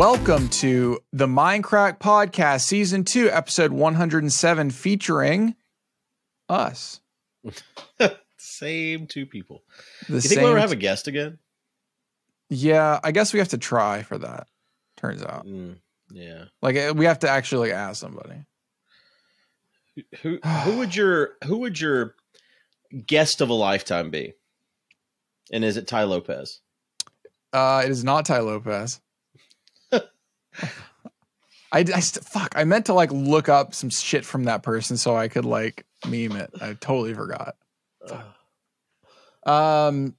Welcome to the Minecraft Podcast, Season 2, Episode 107, featuring us. Same two people. The You think we'll ever have a guest again? Yeah, I guess we have to try for that. Turns out, Mm, yeah. like eh, we have to actually like ask somebody. Who who would your who would your guest of a lifetime be? And is it Tai Lopez? Uh, it is not Tai Lopez. I, I st- fuck. I meant to like look up some shit from that person so I could like meme it. I totally forgot. Um,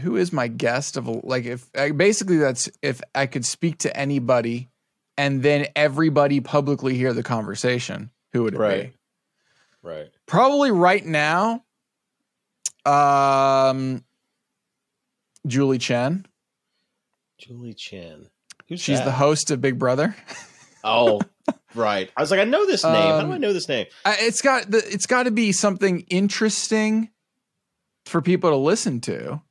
who is my guest of like if I- basically that's if I could speak to anybody, and then everybody publicly hear the conversation. Who would it Right. be? Right. Probably right now. Um, Julie Chen. Julie Chen. Who's She's the host of Big Brother. Oh, right. I was like, I know this name. How do I Um, know this name? I- it's got the, it's got to be something interesting for people to listen to,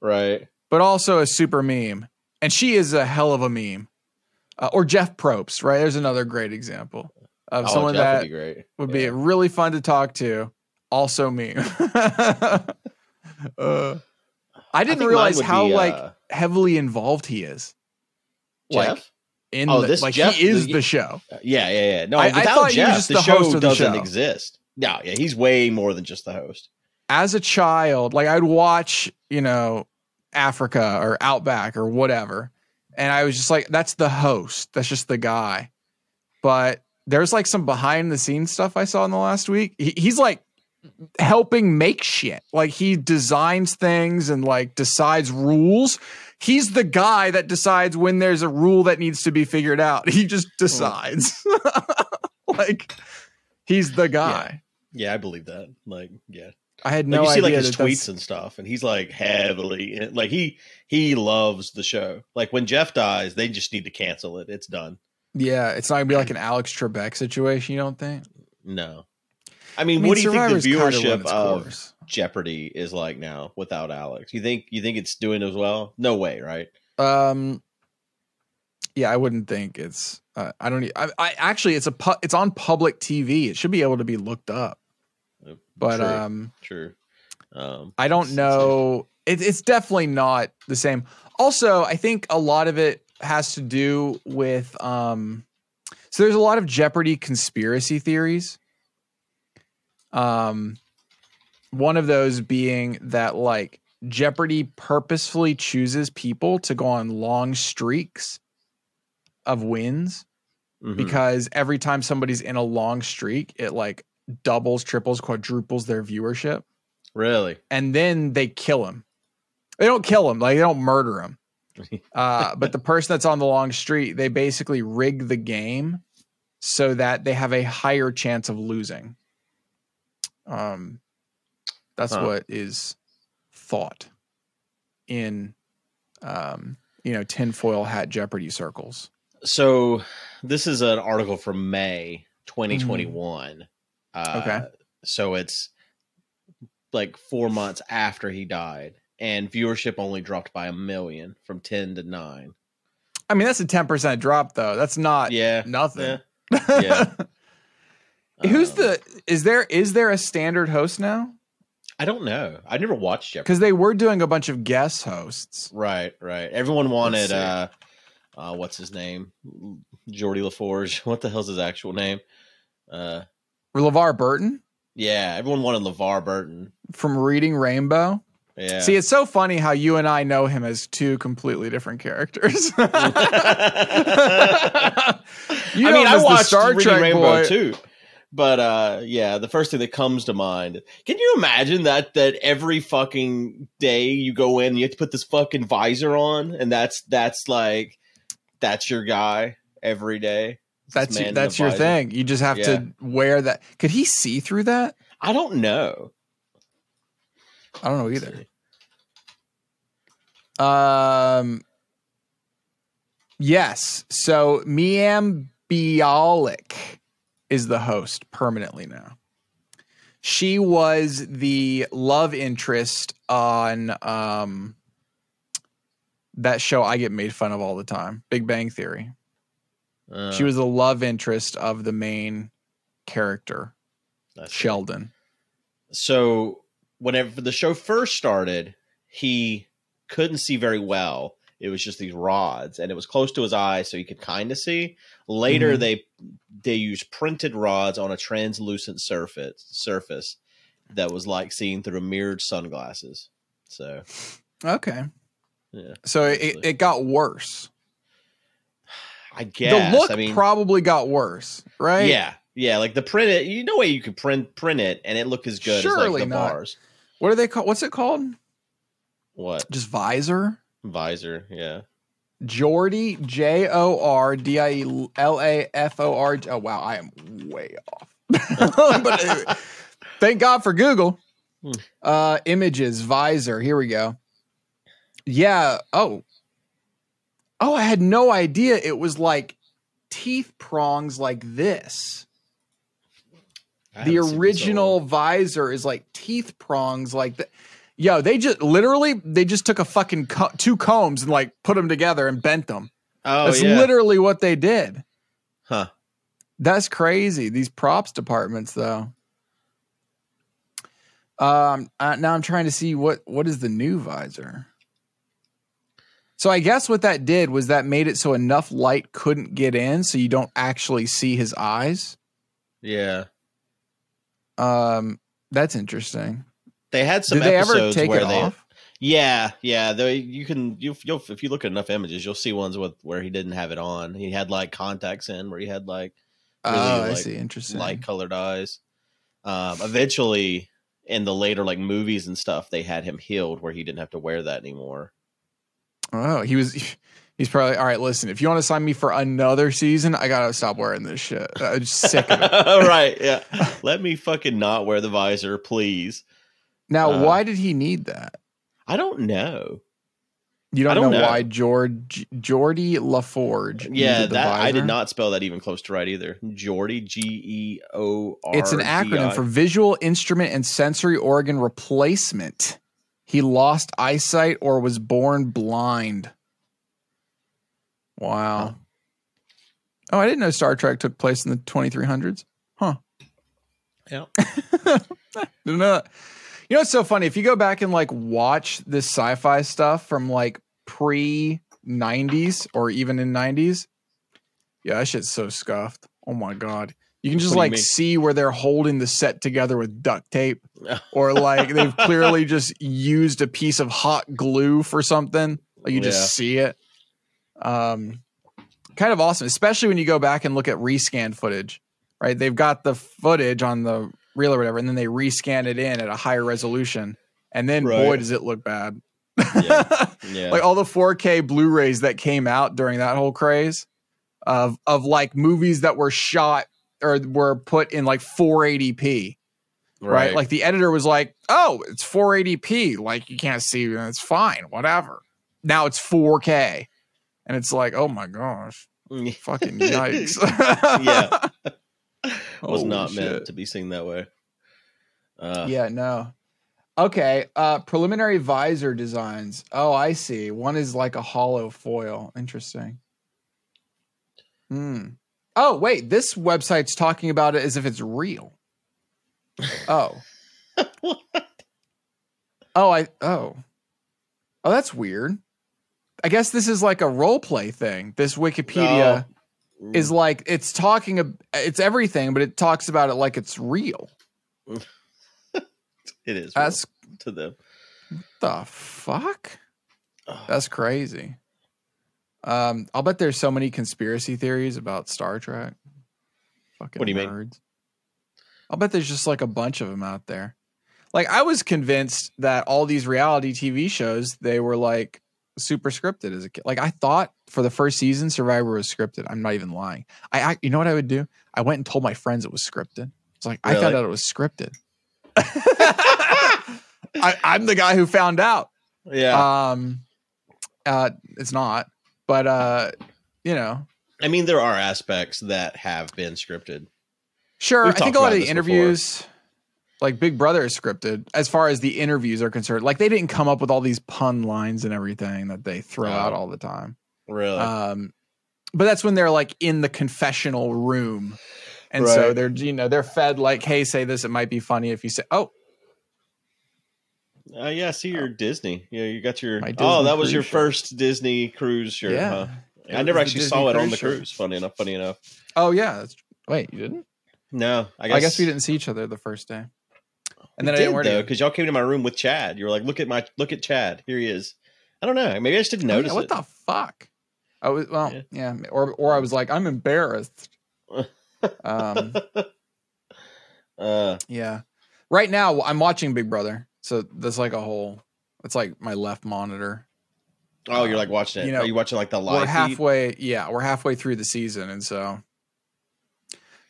Right. but also a super meme. And she is a hell of a meme. Uh, or Jeff Probst, right? There's another great example of oh, someone Jeff that would be great. would be really fun to talk to. Also meme. uh, I didn't think mine realize how be, like uh, heavily involved he is. Like Jeff? in Oh, the, this like Jeff- he is the- the show. Uh, yeah, yeah, yeah. No, I- I without was Jeff, just the, the show the doesn't show. exist. No, yeah, he's way more than just the host. as a child, like I'd watch, you know, Africa or Outback or whatever. And I was just like, that's the host. That's just the guy. But there's like some behind the scenes stuff I saw in the last week. He, he's like helping make shit. Like he designs things and like decides rules. He's the guy that decides when there's a rule that needs to be figured out. He just decides. like he's the guy. Yeah, I believe that. Like, yeah. I had Like no you see like his that that's- tweets and stuff, and he's like heavily like he he loves the show. Like when Jeff dies, they just need to cancel it. It's done. Yeah, it's not gonna be like an Alex Trebek situation. You don't think? No. I mean, I mean, what do you think the viewership of course. Jeopardy is like now without Alex? You think you think it's doing as well? No way, right? Um, yeah, I wouldn't think it's. Uh, I don't. I, I actually, it's a. Pu- it's on public TV. It should be able to be looked up. But True. um, True. Um, I don't know. It, it's definitely not the same. Also, I think a lot of it has to do with um. So there's a lot of Jeopardy conspiracy theories. Um, one of those being that like Jeopardy purposefully chooses people to go on long streaks of wins mhm. because every time somebody's in a long streak, it like doubles, triples, quadruples their viewership really, and then they kill him. They don't kill him, like they don't murder him. Uh, but the person that's on the long street, they basically rig the game so that they have a higher chance of losing. Um, that's Huh. what is thought in, um, you know, tinfoil hat Jeopardy circles. So this is an article from May 2021. Uh, Mm-hmm. Okay. So it's like four months after he died, and viewership only dropped by a million from 10 to 9. I mean, that's a ten percent drop, though. That's not Yeah. nothing. Yeah. Who's Um, the? Is there is there a standard host now? I don't know. I never watched Jeopardy. because they were doing a bunch of guest hosts. Right, right. Everyone wanted, uh, uh, what's his name? Geordi LaForge. What the hell's his actual name? Uh, LeVar Burton yeah, everyone wanted LeVar Burton. from Reading Rainbow. Yeah. See, it's so funny how you and I know him as two completely different characters. you I mean, I watched Star Reading Trek Rainbow boy. too. But uh, yeah, the first thing that comes to mind. Can you imagine that? That every fucking day you go in, you have to put this fucking visor on, and that's that's like that's your guy every day. That's your, that's your visor. thing. You just have Yeah. to wear that. Could he see through that? I don't know. I don't know either. Um. Yes. So Mayim Bialik is the host permanently now. She was the love interest on um that show I get made fun of all the time. Big Bang Theory. Uh, she was the love interest of the main character, Sheldon. So whenever the show first started, he couldn't see very well. It was just these rods, and it was close to his eyes, so he could kind of see. Later, Mhm. they they used printed rods on a translucent surface surface that was like seeing through mirrored sunglasses. So Okay. yeah, So it, it got worse. I guess. the look I mean, probably got worse, right? yeah, yeah. Like the print it, you know, way you could print print it and it look as good as Surely like the not. bars. What are they called? What's it called? What Just visor? Visor? Yeah. Jordy, J O R D I E L A F O R. Oh, wow. I am way off. but uh, thank God for Google. Hmm. Uh, images, visor. Here we go. Yeah. Oh. Oh, I had no idea it was like teeth prongs like this. The haven't seen this in a original while. visor is like teeth prongs like that. Yo, they just literally they just took a fucking co- two combs and like put them together and bent them. Oh That's yeah. literally what they did. huh. That's crazy. These props departments, though. Um, uh, now I'm trying to see what what is the new visor. So I guess what that did was that made it so enough light couldn't get in, so you don't actually see his eyes. Yeah. Um, that's interesting. They had some Did they ever episodes take where it they off? Yeah, yeah. They you can you you'll if you look at enough images, you'll see ones with where he didn't have it on. He had like contacts in where he had like really, oh, I like, see. Interesting. light colored eyes. Um, eventually, in the later like movies and stuff, they had him healed where he didn't have to wear that anymore. Oh, he was. He's probably all right. Listen, if you want to sign me for another season, I gotta stop wearing this shit. I'm sick of it. All right, Yeah. Let me fucking not wear the visor, please. Now, Uh, why did he need that? I don't know. You don't, don't know, know. why George Geordi LaForge. Yeah, needed the that I did not spell that even close to right either. Geordie, G E O R. It's an acronym for Visual Instrument and Sensory Organ Replacement. He lost eyesight or was born blind. Wow. Huh. Oh, I didn't know Star Trek took place in the 2300s. Huh. Yeah. Didn't know that. You know what's so funny? If you go back and like watch this sci-fi stuff from like pre 90s or even in 90s, yeah, that shit's so scuffed. Oh my god. You can just What like see where they're holding the set together with duct tape or like they've clearly just used a piece of hot glue for something. Like you just Yeah. see it. Um kind of awesome, especially when you go back and look at rescan footage. Right? They've got the footage on the reel or whatever and then they rescan it in at a higher resolution. And then boy does it look bad. Yeah. Yeah. like all the 4K Blu-rays that came out during that whole craze of of like movies that were shot or were put in like 480p right. Like the editor was like, "Oh, it's 480p. Like you can't see, it. it's fine, whatever." Now it's 4K, and it's like, "Oh my gosh, fucking yikes!" Yeah. was Holy not shit. meant to be seen that way. Uh, Yeah, no. Okay, uh preliminary visor designs. Oh, I see. One is like a hollow foil. Interesting. Hmm. Oh, wait, this website's talking about it as if it's real. Oh. What? Oh, I oh. Oh, that's weird. I guess this is like a role play thing. This Wikipedia Oh. is like it's talking it's everything, but it talks about it like it's real. it is That's to them. the fuck? Oh, That's crazy. Um, I'll bet there's so many conspiracy theories about Star Trek. Fucking What do you mean? I'll bet there's just like a bunch of them out there. Like I was convinced that all these reality TV shows they were like super scripted as a kid. Like I thought for the first season Survivor was scripted. I'm not even lying. I, I you know what I would do? I went and told my friends it was scripted. It's like I Really? found out it was scripted. I, I'm the guy who found out. yeah. Um, uh, it's not, but uh, you know, I mean, there are aspects that have been scripted. sure. I think a lot of the interviews. Like Big Brother is scripted as far as the interviews are concerned. Like they didn't come up with all these pun lines and everything that they throw out all the time. Really? Um, but that's when they're like in the confessional room, and so they're you know they're fed like, hey, say this. It might be funny if you say, oh, Uh, yeah, I see your Disney. Yeah, you got your. Oh, that was your shirt. first Disney cruise shirt. yeah. Huh? I never actually Disney saw it on the shirt. cruise. Funny enough. Funny enough. Oh yeah. That's, wait, you didn't? No, I I guess, guess, we didn't see each other the first day. And then I did didn't though because y'all came to my room with Chad. You were like, "Look at my, look at Chad. Here he is." I don't know. Maybe I just didn't Oh, yeah, notice what the fuck? I was well, Yeah. yeah. Or or I was like, I'm embarrassed. um, uh, yeah. Right now, I'm watching Big Brother, so that's like a whole. It's like my left monitor. oh, you're like watching it. You know, Are you watching like the live? we're feed? halfway. Yeah, we're halfway through the season, and so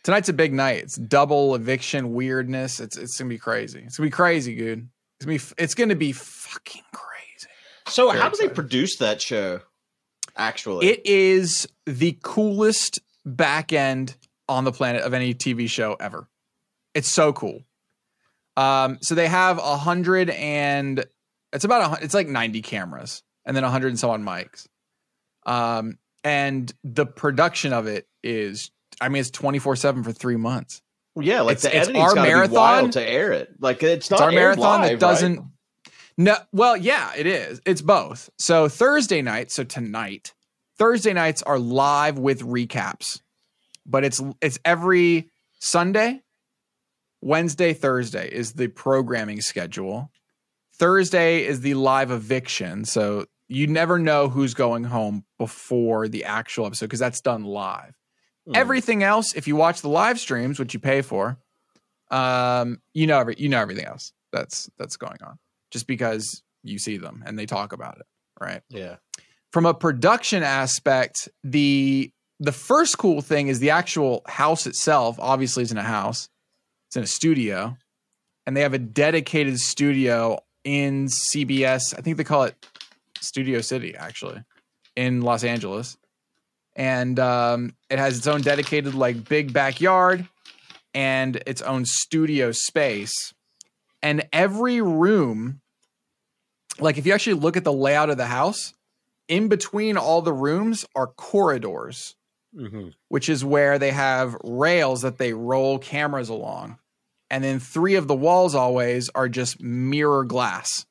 tonight's a big night. It's double eviction weirdness. It's it's gonna be crazy. It's gonna be crazy, dude. It's gonna be. It's gonna be fucking crazy. So, Very how do they produce that show? Actually, It is the coolest back end on the planet of any TV show ever. It's so cool. Um, so they have a hundred and it's about a it's like ninety cameras and then a hundred and so on mics. Um, and the production of it is, I mean, it's twenty four seven for three months. yeah, like it's- the it's our marathon. wild to air it. Like it's not It's our marathon live, that doesn't. right? No, well, yeah, it is. It's both. So Thursday night, so tonight, Thursday nights are live with recaps, but it's it's every Sunday, Wednesday, Thursday is the programming schedule. Thursday is the live eviction, so you never know who's going home before the actual episode because that's done live. Hmm. Everything else, if you watch the live streams, which you pay for, um, you know every you know everything else that's that's going on just because you see them and they talk about it, right? yeah. From a production aspect, the the first cool thing is the actual house itself. Obviously, is in a house; it's in a studio, and they have a dedicated studio in CBS. I think they call it Studio City, actually, in Los Angeles, and um, it has its own dedicated like big backyard and its own studio space, and every room. Like if you actually look at the layout of the house, in between all the rooms are corridors, Mm-hmm. which is where they have rails that they roll cameras along. And then three of the walls always are just mirror glass.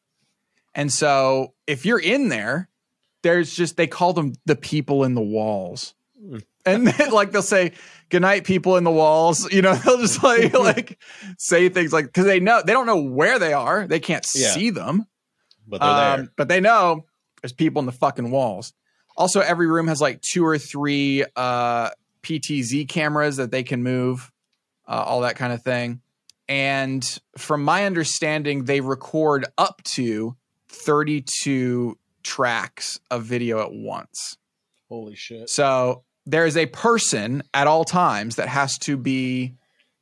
And so if you're in there, there's just, they call them the people in the walls. Mm. And then, like they'll say, good night, people in the walls. You know, they'll just like, like say things like, because they know, they don't know where they are. They can't Yeah. see them. But they're there. Um, but they know there's people in the fucking walls. Also, every room has like two or three uh, PTZ cameras that they can move, uh, all that kind of thing. And from my understanding, they record up to 32 tracks of video at once. Holy shit. So there is a person at all times that has to be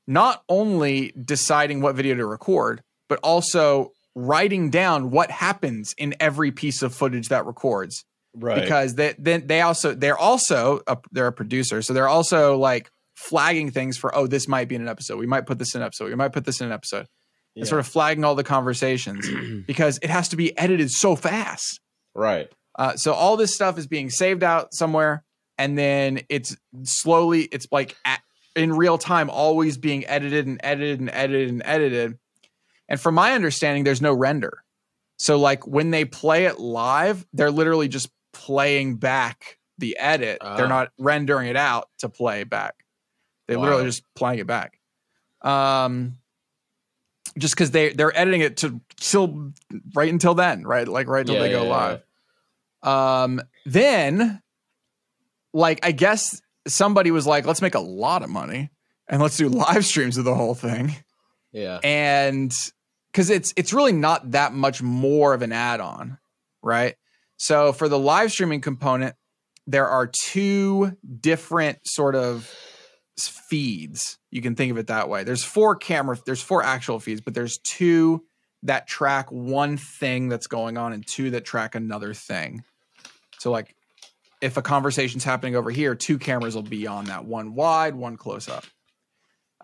not only deciding what video to record, but also writing down what happens in every piece of footage that records. Right. Because they then they also they're also a, they're a producer, so they're also like flagging things for oh this might be in an episode. We might put this in an episode. We might put this in an episode. Yeah. And sort of flagging all the conversations because it has to be edited so fast. Right. Uh, so all this stuff is being saved out somewhere, and then it's slowly, it's like at, in real time, always being edited and edited and edited and edited. And from my understanding, there's no render. So like when they play it live, they're literally just playing back the edit. Ah. They're not rendering it out to play back. They literally just playing it back. Um, just because they they're editing it to still right until then, right? Like right until Yeah, they go yeah, yeah. live. Um, then, like, I guess somebody was like, let's make a lot of money and let's do live streams of the whole thing. Yeah. And because it's it's really not that much more of an add-on, right? So for the live streaming component, there are two different sort of feeds. You can think of it that way. There's four camera, there's four actual feeds, but there's two that track one thing that's going on and two that track another thing. So like if a conversation's happening over here, two cameras will be on that one wide, one close up.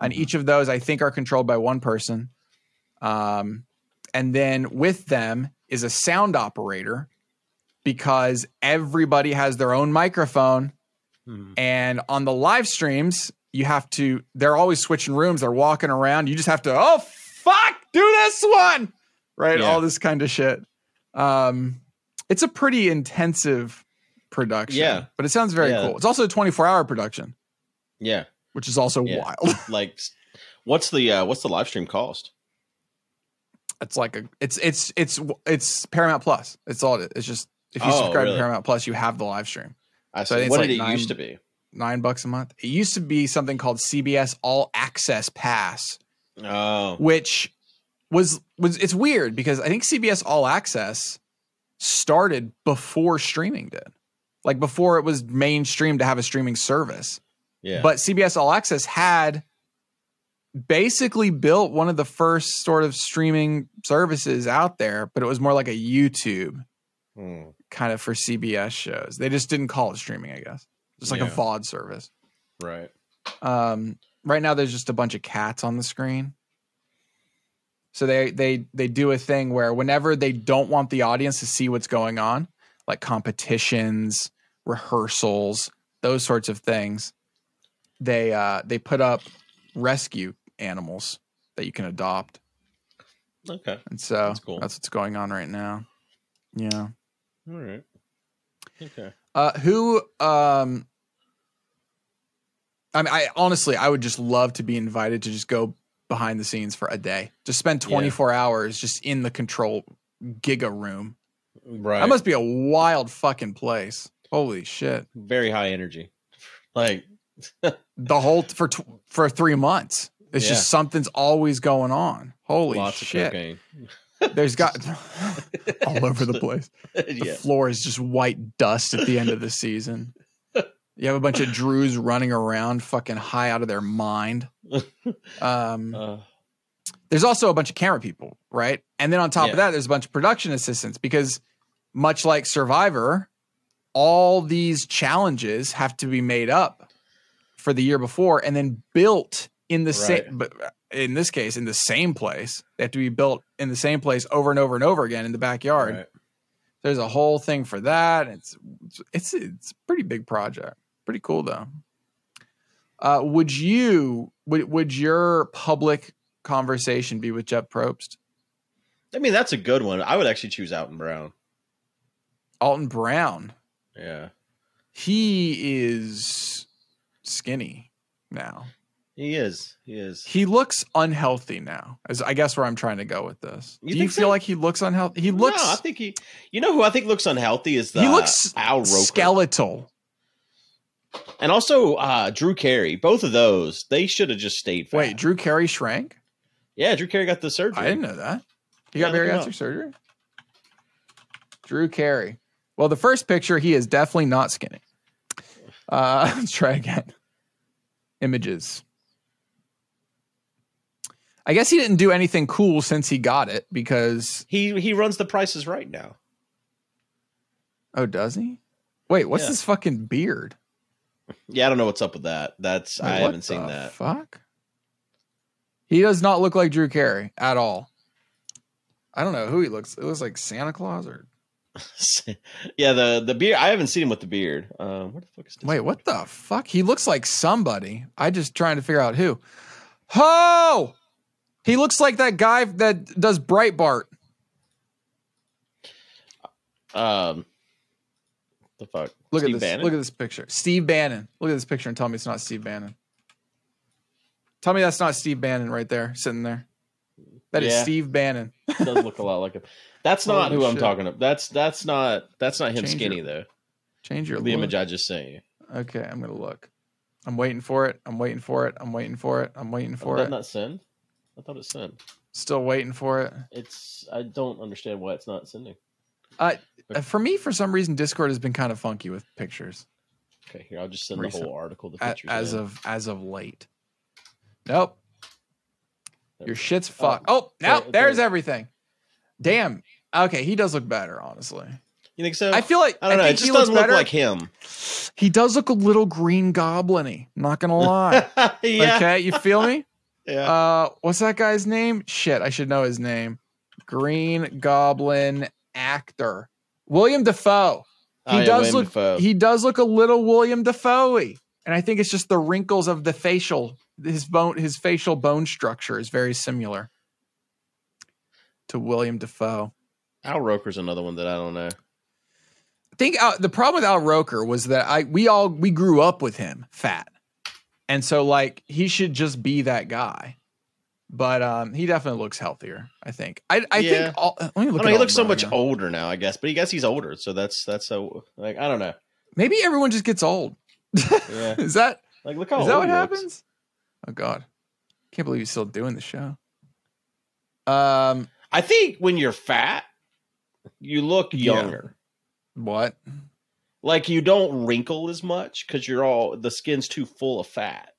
And each of those I think are controlled by one person. Um, and then with them is a sound operator because everybody has their own microphone. Hmm. And on the live streams, you have to, they're always switching rooms. They're walking around. You just have to, oh, fuck, do this one. Right. Yeah. All this kind of shit. Um, it's a pretty intensive production. Yeah. But it sounds very Yeah. cool. It's also a 24 hour production, Yeah. which is also Yeah. wild. Like, what's the uh, what's the live stream cost? it's like a, it's, it's, it's, it's Paramount Plus. It's all it is. Just, if you Oh, subscribe really? to Paramount Plus, you have the live stream. I So see. it's what like did it nine- used to be? Nine bucks a month. It used to be something called CBS All Access Pass. Oh, which was was it's weird because I think CBS All Access started before streaming did. Like before it was mainstream to have a streaming service. yeah. But CBS All Access had basically built one of the first sort of streaming services out there, but it was more like a YouTube Hmm. kind of for CBS shows. They just didn't call it streaming, I guess. Just like a Yeah. VOD service. right. Um, right now there's just a bunch of cats on the screen. So they they they do a thing where whenever they don't want the audience to see what's going on, like competitions, rehearsals, those sorts of things, they uh they put up rescue animals that you can adopt. Okay. And so That's cool. that's what's going on right now. Yeah. All right. Okay. Uh, who? Um, I mean, I honestly, I would just love to be invited to just go behind the scenes for a day, just spend Yeah. 24 hours just in the control giga room. Right. That must be a wild fucking place. Holy shit! very high energy. Like The whole for tw- for three months, it's Yeah. just something's always going on. Holy lots shit! There's got all over the place. The yeah. floor is just white dust at the end of the season. You have a bunch of Drews running around, fucking high out of their mind. Um, Uh, there's also a bunch of camera people, right? And then on top Yeah. of that, there's a bunch of production assistants because, much like Survivor, all these challenges have to be made up for the year before and then built in the Right. same, but in this case, in the same place. They have to be built in the same place over and over and over again in the backyard right. there's a whole thing for that. It's it's it's a pretty big project. Pretty cool though. Uh, would you would would your public conversation be with Jeff Probst? I mean, that's a good one. I would actually choose Alton Brown. Alton Brown. Yeah. He is skinny now. He is. He is. He looks unhealthy now. As I guess where I'm trying to go with this. You Do you feel so? like he looks unhealthy? He looks. No, I think he. You know who I think looks unhealthy is the he looks Al Roker, skeletal. And also uh, Drew Carey. Both of those, they should have just stayed. Fat. Wait, Drew Carey shrank? yeah, Drew Carey got the surgery. I didn't know that. He Yeah, got bariatric surgery. Drew Carey. Well, the first picture, he is definitely not skinny. Uh, let's try again. Images. I guess he didn't do anything cool since he got it because He he runs the prices right now. oh, does he? Wait, what's Yeah. this fucking beard? Yeah, I don't know what's up with that. That's Wait, I haven't seen that. Fuck. He does not look like Drew Carey at all. I don't know who he looks. It looks like Santa Claus or yeah, the the beard. I haven't seen him with the beard. Um, where the fuck is this? Wait, what the fuck? He looks like somebody. I just trying to figure out who. Ho! He looks like that guy that does Breitbart. Um, the fuck? Look Steve at this. Bannon? Look at this picture. Steve Bannon. Look at this picture and tell me it's not Steve Bannon. Tell me that's not Steve Bannon right there, sitting there. That is Yeah. Steve Bannon. does look a lot like him. That's not Holy who I'm shit. talking about. That's that's not that's not him Change skinny your- though. Change your The look. image I just sent you. Okay, I'm gonna look. I'm waiting for it. I'm waiting for it. I'm waiting for it. I'm waiting for it. Did for that it. not send? I thought it sent. Still waiting for it. It's I don't understand why it's not sending. Uh, for me, for some reason, Discord has been kind of funky with pictures. Okay, here I'll just send Recent. the whole article. The pictures as in. of as of late. Nope, There your shit's fucked. Oh, there- no, there's there- everything. Damn. Okay, he does look better, honestly. You think so? I feel like I don't know. It just doesn't look better. like him. He does look a little green goblin-y. Not gonna lie. yeah. Okay, you feel me? Yeah. Uh, what's that guy's name? Shit, I should know his name. Green Goblin actor William Dafoe. Oh, He yeah, does William look. Dafoe. He does look a little William Dafoe, and I think it's just the wrinkles of the facial. His bone, his facial bone structure is very similar to William Dafoe. Al Roker's another one that I don't know. I think uh, the problem with Al Roker was that I we all we grew up with him fat, and so like he should just be that guy. But um, he definitely looks healthier. I think. I I Yeah. think. All, let me I look. know, he looks so much again. older now, I guess, but he guess he's older, so that's that's so like I don't know. Maybe everyone just gets old. Yeah, is that like look how is that what he looks. happens? Oh God, can't believe he's still doing the show. Um, I think when you're fat, you look Yeah. younger. what? Like you don't wrinkle as much because you're all the skin's too full of fat.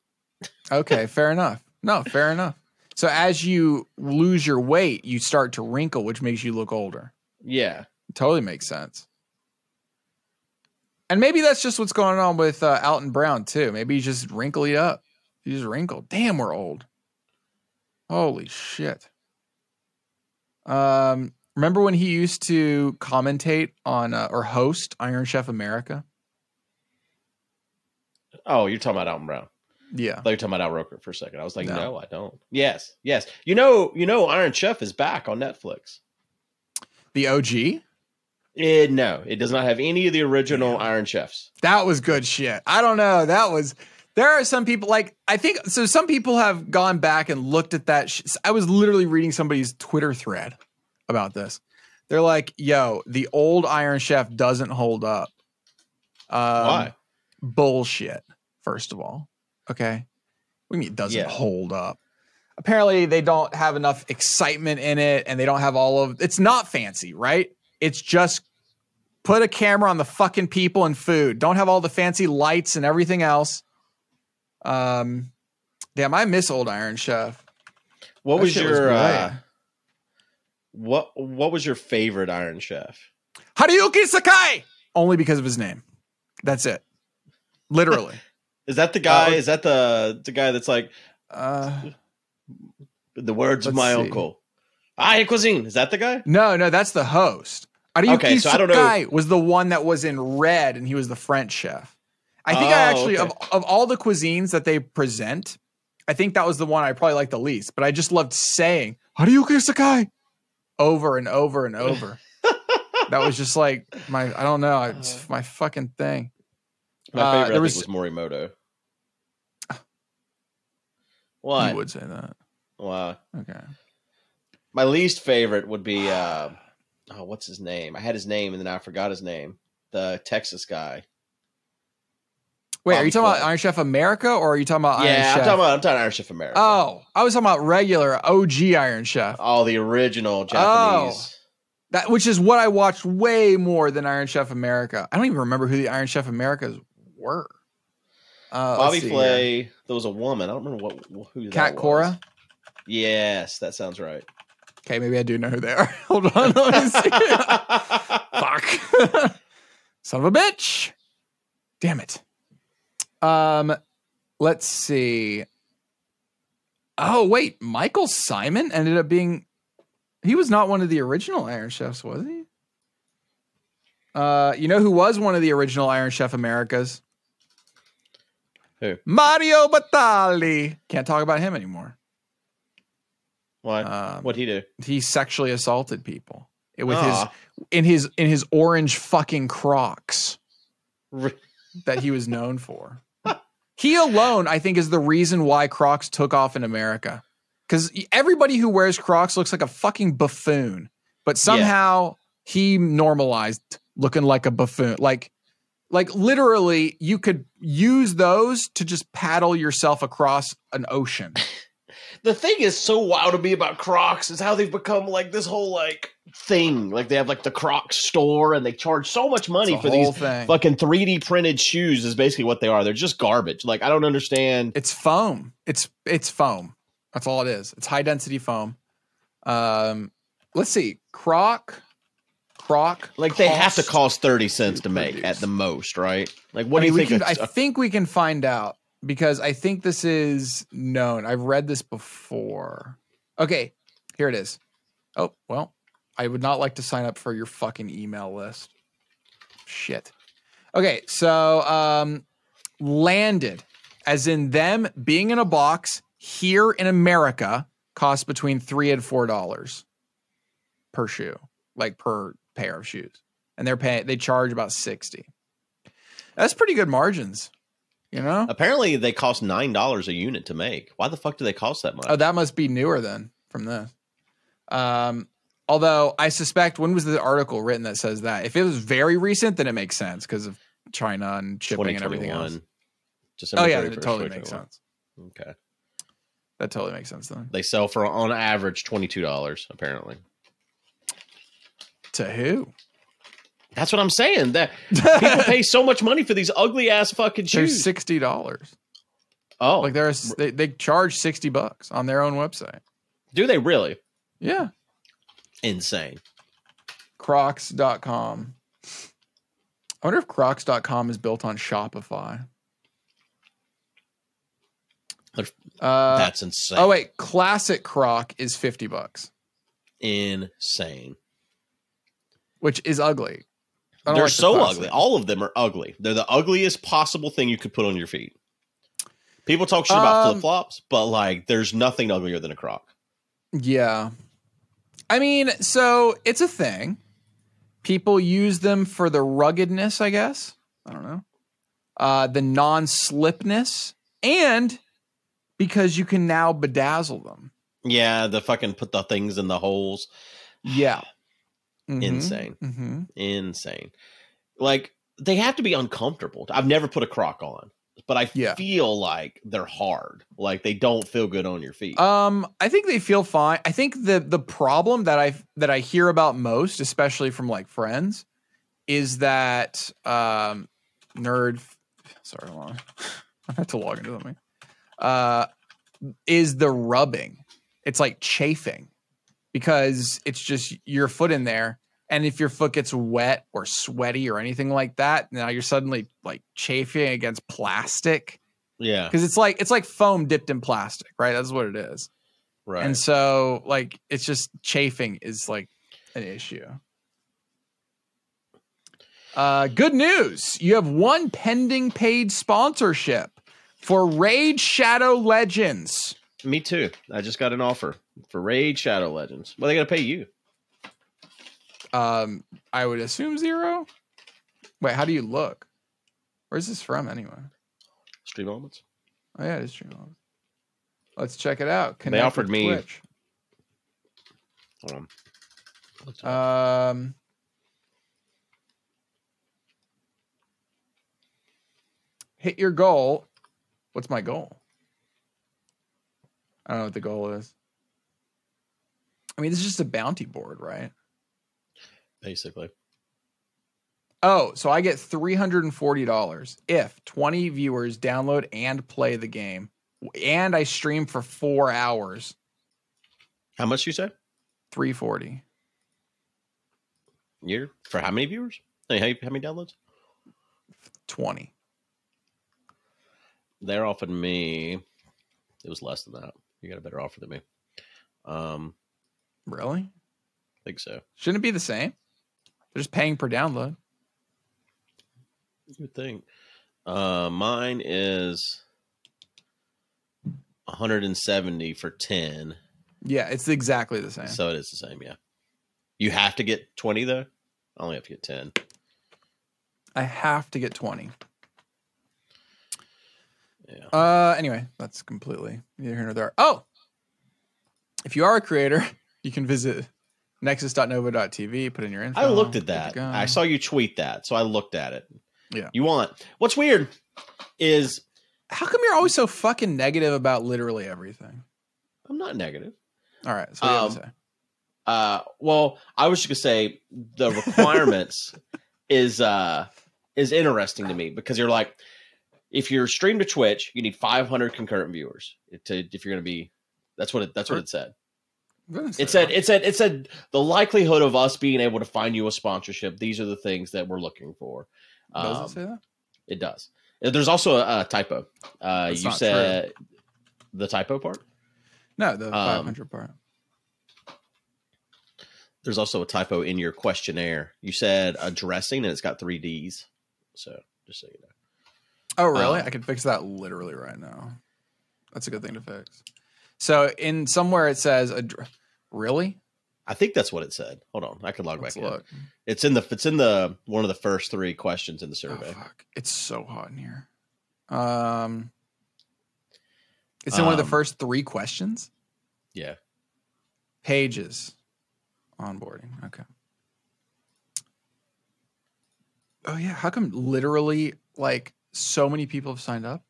Okay, fair enough. No, fair enough. So as you lose your weight, you start to wrinkle, which makes you look older. Yeah, Totally makes sense. And maybe that's just what's going on with uh, Alton Brown too. Maybe he's just wrinkly up. He's just wrinkled. Damn, we're old. Holy shit. Um, remember when he used to commentate on uh, or host Iron Chef America? Oh, you're talking about Alton Brown. Yeah. I thought you were talking about Al Roker for a second. I was like, No. no. I don't. Yes, yes. You know, you know, Iron Chef is back on Netflix. The OG? Eh, no, it does not have any of the original Damn. Iron Chefs. That was good shit. I don't know. That was. There are some people like I think so. Some people have gone back and looked at that. Sh- I was literally reading somebody's Twitter thread about this. They're like, "Yo, the old Iron Chef doesn't hold up." Um, Why? Bullshit. First of all, okay. We mean it doesn't Yeah. hold up. Apparently, they don't have enough excitement in it, and they don't have all of. It's not fancy, right? It's just put a camera on the fucking people and food. Don't have all the fancy lights and everything else. Um, damn, I miss old Iron Chef. What That was your great. uh, what What was your favorite Iron Chef? Hiroyuki Sakai? Only because of his name. That's it. Literally. Is that the guy? Uh, is that the the guy that's like uh, the words of my see. uncle? I cuisine. Is that the guy? no, no, that's the host. Hiroyuki Okay, so I don't know- was the one that was in red, and he was the French chef. I think I Oh, actually okay. of of all the cuisines that they present, I think that was the one I probably liked the least. But I just loved saying Hiroyuki Sakai over and over and over. that was just like my I don't know, it's my fucking thing. My Uh, favorite I was- was Morimoto. You would say that. Wow. Okay. My least favorite would be uh, oh, what's his name? I had his name and then I forgot his name. The Texas guy. Wait, are you talking Flay. about Iron Chef America or are you talking about Iron yeah, I'm Chef? talking about I'm talking Iron Chef America. oh, I was talking about regular OG Iron Chef. Oh, the original Japanese. That which is what I watched way more than Iron Chef America. I don't even remember who the Iron Chef Americas were. Uh, Bobby let's see here. Flay. There was a woman. I don't remember what who that Cat. Cora. Yes, that sounds right. Okay, maybe I do know who they are. Hold on, let me see. Fuck. Son of a bitch. Damn it. Um, let's see. Oh, wait. Michael Symon ended up being he was not one of the original Iron Chefs, was he? Uh, you know who was one of the original Iron Chef Americas? Who? Mario Batali. Can't talk about him anymore. Why? Um, What'd he do? he sexually assaulted people with his in his in his orange fucking Crocs that he was known for. he alone, I think, is the reason why Crocs took off in America. Because everybody who wears Crocs looks like a fucking buffoon, but somehow he normalized looking like a buffoon. Like, like literally, you could use those to just paddle yourself across an ocean. the thing is so wild to me about Crocs is how they've become like this whole like thing. Like they have like the Crocs store and they charge so much money for these thing. fucking 3D printed shoes is basically what they are. They're just garbage. Like I don't understand. It's foam. It's it's foam. That's all it is. It's high density foam. Um, let's see, Croc, Croc. Like they have to cost- 30 cents to make at the most, right? Like what I do you think? can, I think we can find out. because I think this is known. I've read this before. Okay, here it is. Oh, well, I would not like to sign up for your fucking email list. Shit. Okay, so um landed as in them being in a box here in America costs between 3 and 4 dollars per shoe, like per pair of shoes. And they're paying they charge about 60. That's pretty good margins, you know? Apparently, they cost nine dollars a unit to make. Why the fuck do they cost that much? Oh, that must be newer then from this. Um, although I suspect when was the article written that says that? If it was very recent, then it makes sense because of China and shipping and everything else. 2021. December Oh yeah, 31st, then it totally makes sense. Okay. That totally makes sense then. They sell for on average twenty two dollars. Apparently, To who? that's what I'm saying. That people pay so much money for these ugly ass fucking They're shoes. sixty dollars. oh, Like there's they, they charge sixty bucks on their own website. do they really? Yeah. Insane. Crocs.com. I wonder if Crocs.com is built on Shopify. Uh, That's insane. oh wait, classic Croc is fifty bucks, insane. Which is ugly. They're like so classic. ugly. All of them are ugly. They're the ugliest possible thing you could put on your feet. People talk shit about Um, flip flops, but like, there's nothing uglier than a croc. Yeah. I mean, so it's a thing. People use them for the ruggedness, I guess. I don't know. Uh, the non slipness, and because you can now bedazzle them. Yeah, the fucking put the things in the holes. Yeah. Mhm. Insane. Mhm. Insane. Like, they have to be uncomfortable. I've never put a croc on, but I Yeah. feel like they're hard. Like, they don't feel good on your feet. Um, I think they feel fine. I think the the problem that I that I hear about most, especially from like friends, is that um nerd. Sorry, hold on. I have to log into something. Uh, is the rubbing? It's like chafing because it's just your foot in there, and if your foot gets wet or sweaty or anything like that, now you're suddenly like chafing against plastic yeah, because it's like it's like foam dipped in plastic, right? That's what it is. right. And so like it's just chafing is like an issue. Uh good news. You have one pending paid sponsorship for Raid Shadow Legends. Me too. I just got an offer for Raid Shadow Legends. Well, they got to pay you. Um I would assume zero. Wait, how do you look? Where's this from anyway? Stream Elements. Oh yeah, it is true. Let's check it out. They Connect offered with me- Twitch. Hold on. Looked it up. Um, hit your goal. What's my goal? I don't know what the goal is. I mean, this is just a bounty board, right? Basically, Oh, so I get $340 if 20 viewers download and play the game. And I stream for four hours. how much you say? 340. Year for how many viewers? How, how many downloads? 20. They're offering me. It was less than that. You got a better offer than me. Um, Really? I think so. Shouldn't it be the same? They're just paying per download. You would think. Uh, mine is 170 for 10. Yeah, it's exactly the same. So it is the same, yeah. You have to get 20 though. I only have to get 10. I have to get 20. Yeah. Uh anyway, that's completely neither here nor there. Oh. If you are a creator, you can visit nexus.nova.tv, put in your info. I looked at that. I saw you tweet that, so I looked at it. Yeah. You want what's weird is How come you're always so fucking negative about literally everything? I'm not negative. All right, so what do you have to Um, say? Uh, well, I was just gonna say the requirements is uh is interesting to me because you're like, if you're streamed to Twitch, you need 500 concurrent viewers to if you're gonna be. That's what it. That's what it said. I'm gonna say It said. It said. It said the likelihood of us being able to find you a sponsorship. These are the things that we're looking for. Does Um, it say that? It does. There's also a, a typo. Uh, you said the typo part. No, the Um, 500 part. There's also a typo in your questionnaire. You said addressing, and it's got three D's. So just so you know. Oh, really? um, I can fix that literally right now. That's a good thing to fix. So in somewhere it says, addr- really? I think that's what it said. Hold on, I can log Let's back in. It's in the it's in the one of the first three questions in the Oh, survey. fuck. It's so hot in here. Um, it's in one of the Um, first three questions. yeah, Pages, onboarding. Okay. Oh yeah, how come literally like so many people have signed up?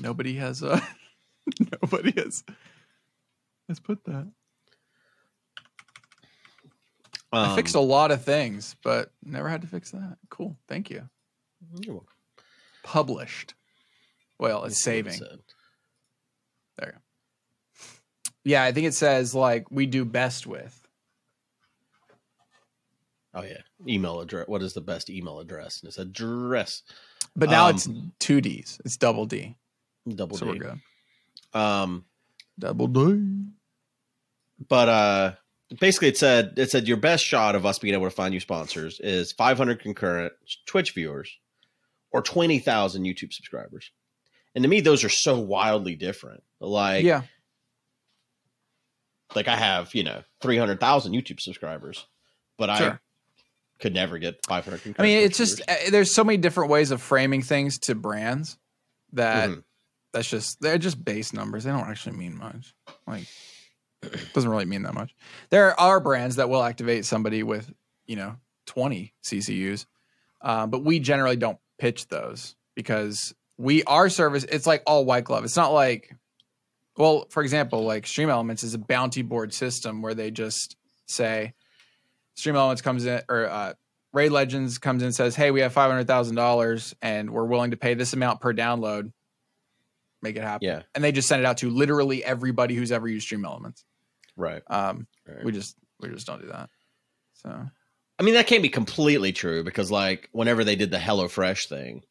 Nobody has uh nobody has has put that. I fixed a Um, lot of things, but never had to fix that. Cool. Thank you. you're welcome. Published. Well, it's see what it saving. There you go. Yeah, I think it says like we do best with. Oh yeah, email address. What is the best email address? And it's address But now Um, it's two D's. It's double D. double so D. we're good. Um, Double D. but uh basically it said it said your best shot of us being able to find you sponsors is 500 concurrent twitch viewers or 20,000 youtube subscribers and to me those are so wildly different like yeah. like i have you know 300,000 youtube subscribers but i could never get 500 concurrent I mean, it's just viewers. uh, there's so many different ways of framing things to brands that Mhm. that's just they're just base numbers. They don't actually mean much. Like doesn't really mean that much. There are brands that will activate somebody with, you know, 20 CCUs. Uh, but we generally don't pitch those because we our service it's like all white glove. It's not like well, for example, like Stream Elements is a bounty board system where they just say Stream Elements comes in or uh Raid Legends comes in and says, "Hey, we have five hundred thousand dollars, and we're willing to pay this amount per download. Make it happen." yeah And they just send it out to literally everybody who's ever used Stream Elements. Right, Um, right. we just we just don't do that. So I mean, that can't be completely true because, like, whenever they did the HelloFresh thing,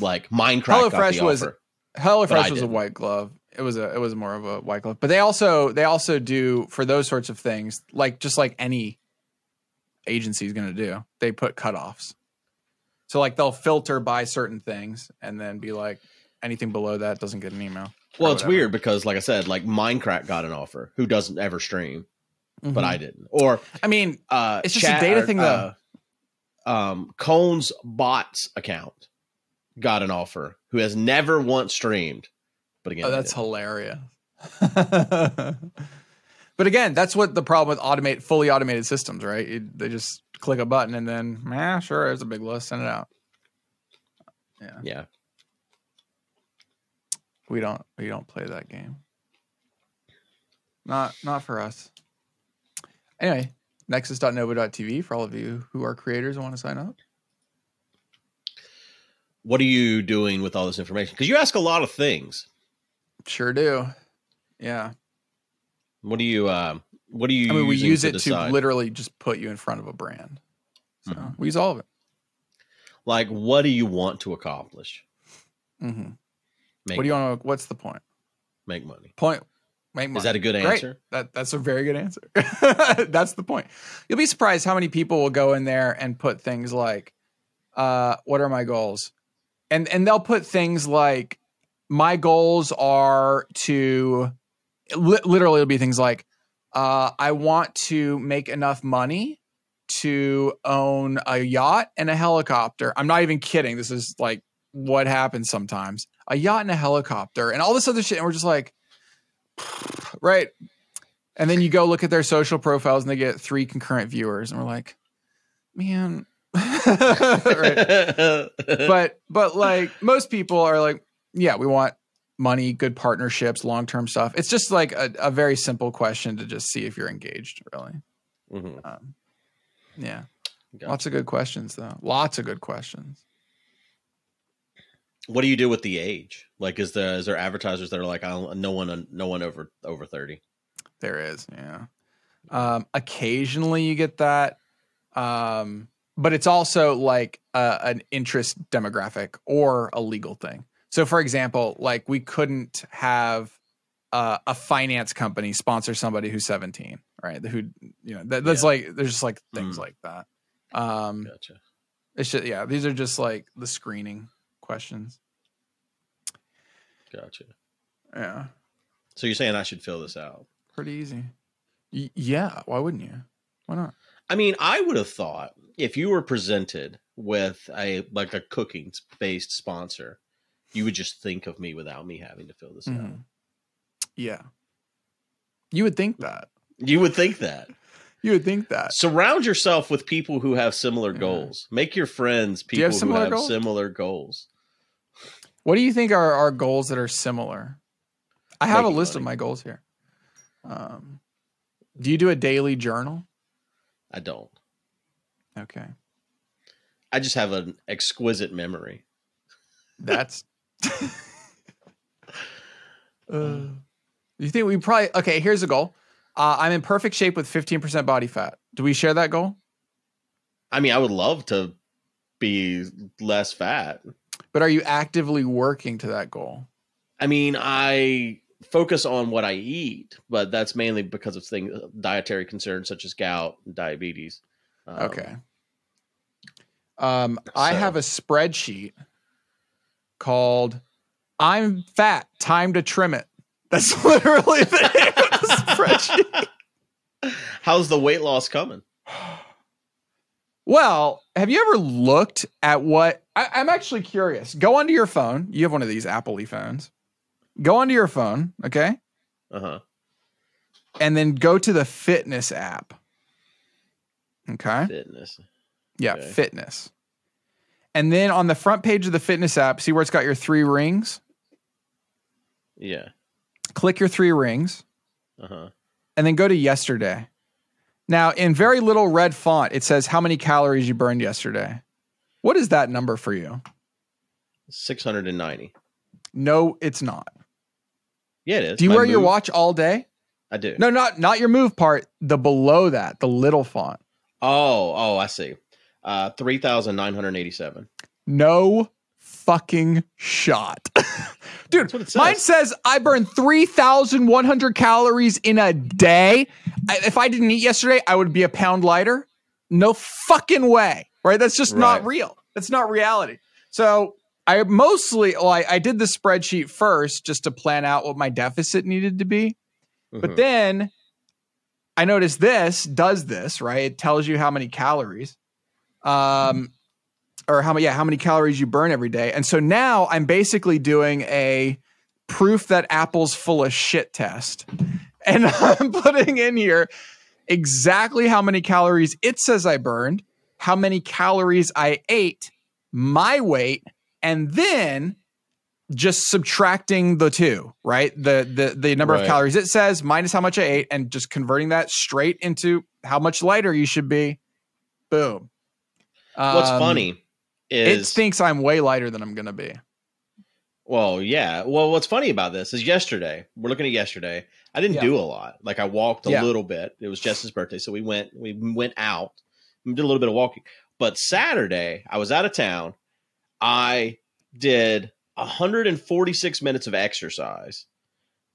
like Minecraft got HelloFresh was- offer. But I HelloFresh was a white glove. It was a it was more of a white glove. But they also they also do for those sorts of things, like just like any agency is going to do. They put cutoffs. So like they'll filter by certain things and then be like anything below that doesn't get an email. Well, it's weird because, like I said, like Minecraft got an offer. Who doesn't ever stream? But Mhm. I didn't. Or I mean, uh, It's just a data thing, though. uh, um, Cone's bots account got an offer. Who has never once streamed? But again, oh, that's hilarious. but again, that's what the problem with automate fully automated systems, right? It, they just click a button and then, yeah, sure, there's a big list, send it out. Yeah, yeah. We don't we don't play that game. Not not for us. Anyway, nexus.nova.tv for all of you who are creators and want to sign up. What are you doing with all this information? Because you ask a lot of things. Sure do. Yeah. What do you? Uh, what do you? I mean, we use to it to literally just put you in front of a brand. So Mhm. we use all of it. like what do you want to accomplish? hmm Make What do you want to? What's the point? make money? Point. Make money. Is that a good Great. answer? That that's a very good answer. that's the point. You'll be surprised how many people will go in there and put things like, uh, "What are my goals?" and and they'll put things like, "My goals are to," li- literally, it'll be things like, uh, "I want to make enough money." To own a yacht and a helicopter. I'm not even kidding. This is like what happens sometimes. A yacht and a helicopter and all this other shit. And we're just like, right. And then you go look at their social profiles and they get three concurrent viewers, and we're like, man. But but like most people are like, yeah, we want money, good partnerships, long term stuff. It's just like a, a very simple question to just see if you're engaged, really. Mhm. Um, yeah. Gotcha. Lots of good questions though. Lots of good questions. What do you do with the age? Like, is there is there advertisers that are like, I no one no one over over thirty? There is, yeah. Um, occasionally you get that. Um, but it's also like uh, an interest demographic or a legal thing. So, for example, like we couldn't have uh, a finance company sponsor somebody who's 17, right? Who, you know, that, that's Yeah. like there's just like things Mm. like that. Um, Gotcha. it's just yeah, these are just like the screening questions. Gotcha. Yeah, So you're saying I should fill this out? pretty easy. Y- yeah, why wouldn't you? Why not? I mean, I would have thought if you were presented with a like a cooking based sponsor, you would just think of me without me having to fill this out. Mhm. Yeah, you would think that. You would think that. You would think that. Surround yourself with people who have similar Yeah. goals. Make your friends you people who have goals? similar goals. What do you think are our goals that are similar? I have a Making list of my goals here. Um, do you do a daily journal? I don't. Okay, I just have an exquisite memory. that's. uh, you think we probably okay? Here's a goal. Uh, I'm in perfect shape with 15% body fat. Do we share that goal? I mean, I would love to be less fat. But are you actively working to that goal? I mean, I focus on what I eat, but that's mainly because of things dietary concerns such as gout and diabetes. Um, Okay. Um, I have a spreadsheet called "I'm fat, time to trim it." That's literally the name of the spreadsheet. How's the weight loss coming? Well, have you ever looked at what? I, I'm actually curious. Go onto your phone. You have one of these Apple phones. Go onto your phone, okay, Uh huh. and then go to the fitness app. Okay. Fitness. Yeah, Okay. fitness. And then on the front page of the fitness app, see where it's got your three rings? Yeah. Click your three rings Uh huh. and then go to yesterday. Now, in very little red font, it says how many calories you burned yesterday. What is that number for you? 690. No, it's not. Yeah, it is. Do you My wear your watch all day? I do. No, not not your move part, the below that, the little font. Oh, oh, I see. Uh, 3,987. No fucking shot. Dude, it mine says. says I burn 3,100 calories in a day. I, if I didn't eat yesterday, I would be a pound lighter. No fucking way. Right? That's just not real. That's not reality. So I mostly, well, I, I did the spreadsheet first just to plan out what my deficit needed to be. But Mhm. then I noticed this does this, right? It tells you how many calories. Um or how many yeah, how many calories you burn every day. And so now I'm basically doing a proof that Apple's full of shit test. And I'm putting in here exactly how many calories it says I burned, how many calories I ate, my weight, and then just subtracting the two, right? The the the number of calories it says minus how much I ate, and just converting that straight into how much lighter you should be. Boom. What's Um, funny it thinks I'm way lighter than I'm gonna be. Well, yeah. Well, what's funny about this is yesterday, we're looking at yesterday. I didn't Yeah. do a lot. Like I walked a Yeah. little bit. It was Jess's birthday, so we went we went out did a little bit of walking. But Saturday, I was out of town. I did 146 minutes of exercise.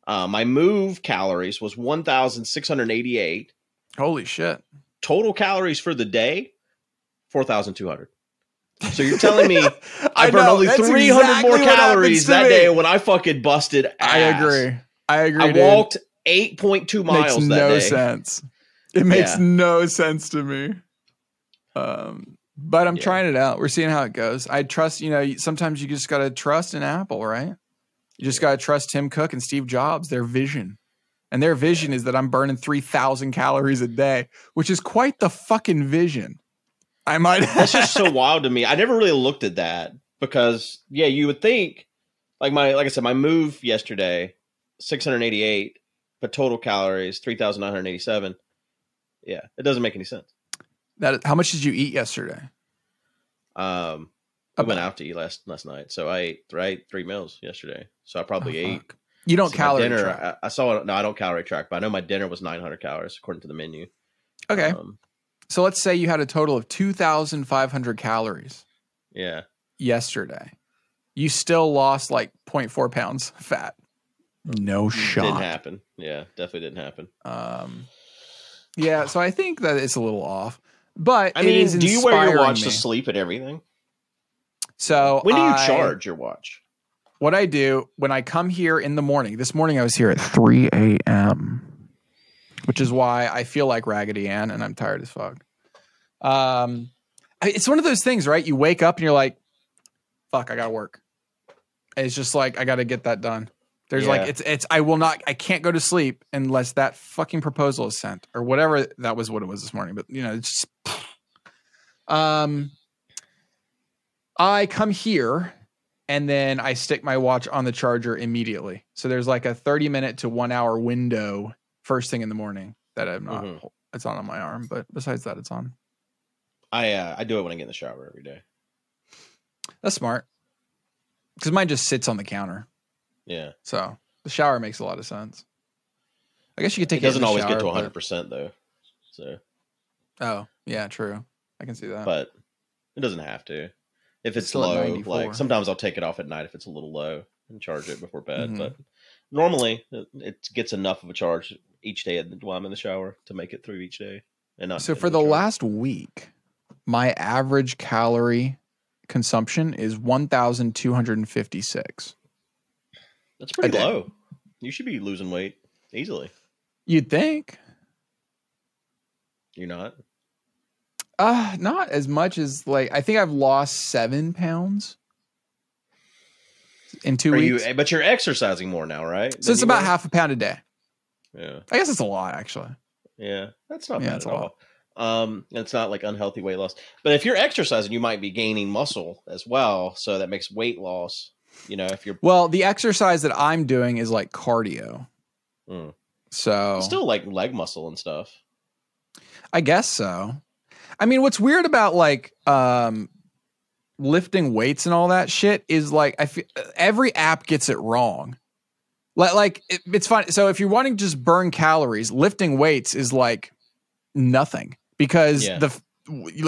Uh, my move calories was 1,688. Holy shit! Total calories for the day, 4,200. So you're telling me I, burned know, only 300 exactly more calories that me. day when I fucking busted ass. I agree. I agree. I dude. walked 8.2 miles makes no day. sense. It makes Yeah. no sense to me. Um, but I'm Yeah. trying it out. We're seeing how it goes. I trust. You know, sometimes you just gotta trust in Apple, right? You just gotta trust Tim Cook and Steve Jobs. Their vision, and their vision is that I'm burning three thousand calories a day, which is quite the fucking vision. I might. That's just so wild to me. I never really looked at that because yeah, you would think like my like I said, my move yesterday, 688, but total calories 3,987. Yeah, it doesn't make any sense. That. How much did you eat yesterday? Um, I went out to eat last last night, so I ate right three meals yesterday. So I probably Oh, ate fuck. You don't so calorie dinner. track. I, I saw it. No, I don't calorie track, but I know my dinner was 900 calories according to the menu. Okay, Um, so let's say you had a total of 2,500 calories Yeah. yesterday. You still lost like 0.4 pounds fat. No shot. Didn't happen. Yeah, definitely didn't happen. Um, yeah, so I think that it's a little off, but I mean, do you wear your watch me. to sleep and everything? So When do you I- charge your watch? What I do when I come here in the morning. This morning I was here at 3 a.m., which is why I feel like Raggedy Ann and I'm tired as fuck. Um, it's one of those things, right? You wake up and you're like, "Fuck, I gotta work." And it's just like I gotta get that done. There's like it's it's I will not I can't go to sleep unless that fucking proposal is sent or whatever that was what it was this morning. But you know, it's just um I come here and then I stick my watch on the charger immediately. So there's like a 30 minute to one hour window first thing in the morning that I'm not Mhm. it's on on my arm, but besides that it's on. I uh, I do it when I get in the shower every day. That's smart. Cuz mine just sits on the counter. Yeah, So the shower makes a lot of sense. I guess you could take it, in doesn't the always get shower, to but- 100 percent though. So, Oh, yeah, true. I can see that. but it doesn't have to. If it's Still at low, like sometimes I'll take it off at night if it's a little low and charge it before bed. Mhm. But normally it, it gets enough of a charge each day while I'm in the shower to make it through each day. And not so for into the last week, my average calorie consumption is 1256. That's pretty low. You should be losing weight easily. You'd think. You're not. Uh, not as much as like I think I've lost seven pounds in two Are weeks. you? But you're exercising more now, right? so it's about were? half a pound a day. Yeah. I guess it's a lot actually. Yeah, that's not Yeah, bad at all. Um, and it's not like unhealthy weight loss. But if you're exercising, you might be gaining muscle as well, so that makes weight loss. You know, if you're Well, the exercise that I'm doing is like cardio. Mm. So still like leg muscle and stuff. I guess so. I mean, what's weird about like um lifting weights and all that shit is like I feel every app gets it wrong. Like like it, it's fine. So if you're wanting to just burn calories, lifting weights is like nothing because Yeah. the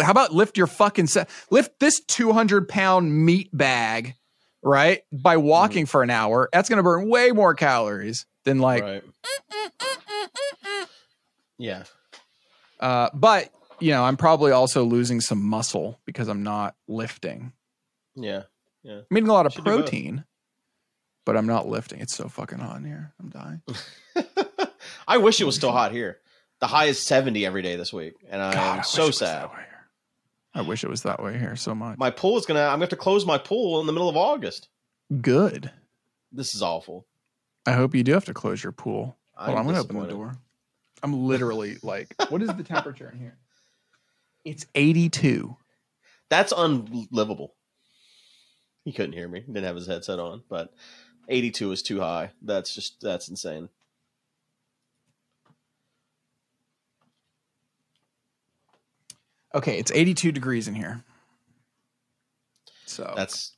how about lift your fucking se- lift this 200 pound meat bag right by Mm-hmm. walking for an hour that's going to burn way more calories than like right. Yeah. Uh, but you know, I'm probably also losing some muscle because I'm not lifting. Yeah. I'm eating a lot of Should protein, but I'm not lifting. It's so fucking hot in here. I'm dying. I wish it was still hot here. The high is 70 every day this week, and I'm so sad. That way here. I wish it was that way here so much. My pool is gonna. I'm gonna have to close my pool in the middle of August. Good. This is awful. I hope you do have to close your pool. Hold on, I'm gonna open the door. I'm literally like, what is the temperature in here? It's 82. That's unlivable. He couldn't hear me. He didn't have his headset on, but 82 is too high. That's just that's insane. Okay, it's 82 degrees in here. So That's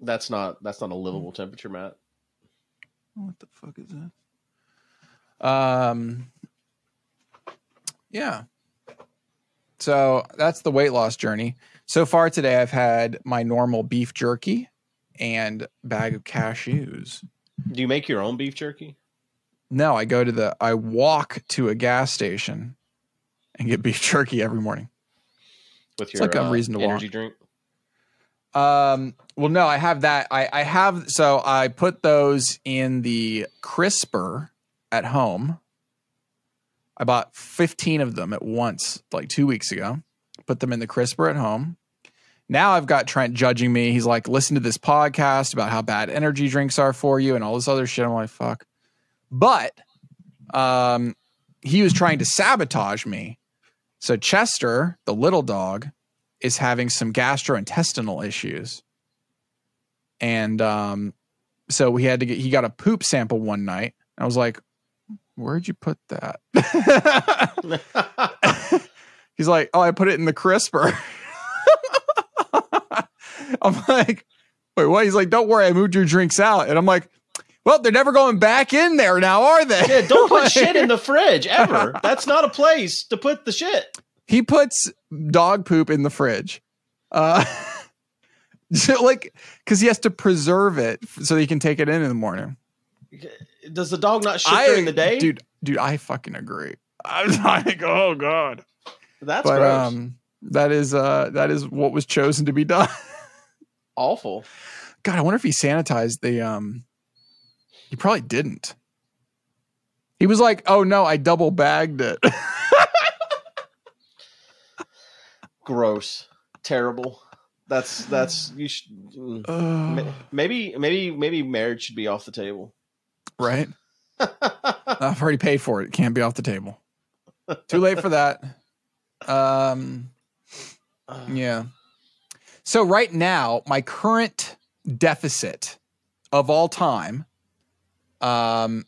that's not that's not a livable temperature, Matt. What the fuck is that? Um. Yeah. So that's the weight loss journey. So far today, I've had my normal beef jerky and bag of cashews. Do you make your own beef jerky? No, I go to the, I walk to a gas station and get beef jerky every morning. with It's your like a uh, reason to energy drink? Um, well, no, I have that. I, I have, so I put those in the crisper at home. I bought 15 of them at once, like two weeks ago. Put them in the crisper at home. Now I've got Trent judging me. He's like, listen to this podcast about how bad energy drinks are for you and all this other shit. I'm like, fuck. But um, he was trying to sabotage me. So Chester, the little dog, is having some gastrointestinal issues. And um, so we had to get, he got a poop sample one night. I was like, where'd you put that? He's like, oh, I put it in the crisper. I'm like, wait, what? He's like, don't worry, I moved your drinks out. And I'm like, Well, they're never going back in there now, are they? Yeah, don't put shit in the fridge ever. That's not a place to put the shit. He puts dog poop in the fridge. Uh, so like, because he has to preserve it so he can take it in in the morning. Does the dog not shit during the day? dude. Dude, I fucking agree. I'm like, oh god. That's but gross. um, that is uh, that is what was chosen to be done. Awful. God, I wonder if he sanitized the um. He probably didn't. He was like, "Oh no, I double bagged it." Gross. Terrible. That's that's you should mm. Ugh, maybe maybe maybe marriage should be off the table. right? I've already paid for it. It can't be off the table. Too late for that. Um, yeah. So right now, my current deficit of all time, um,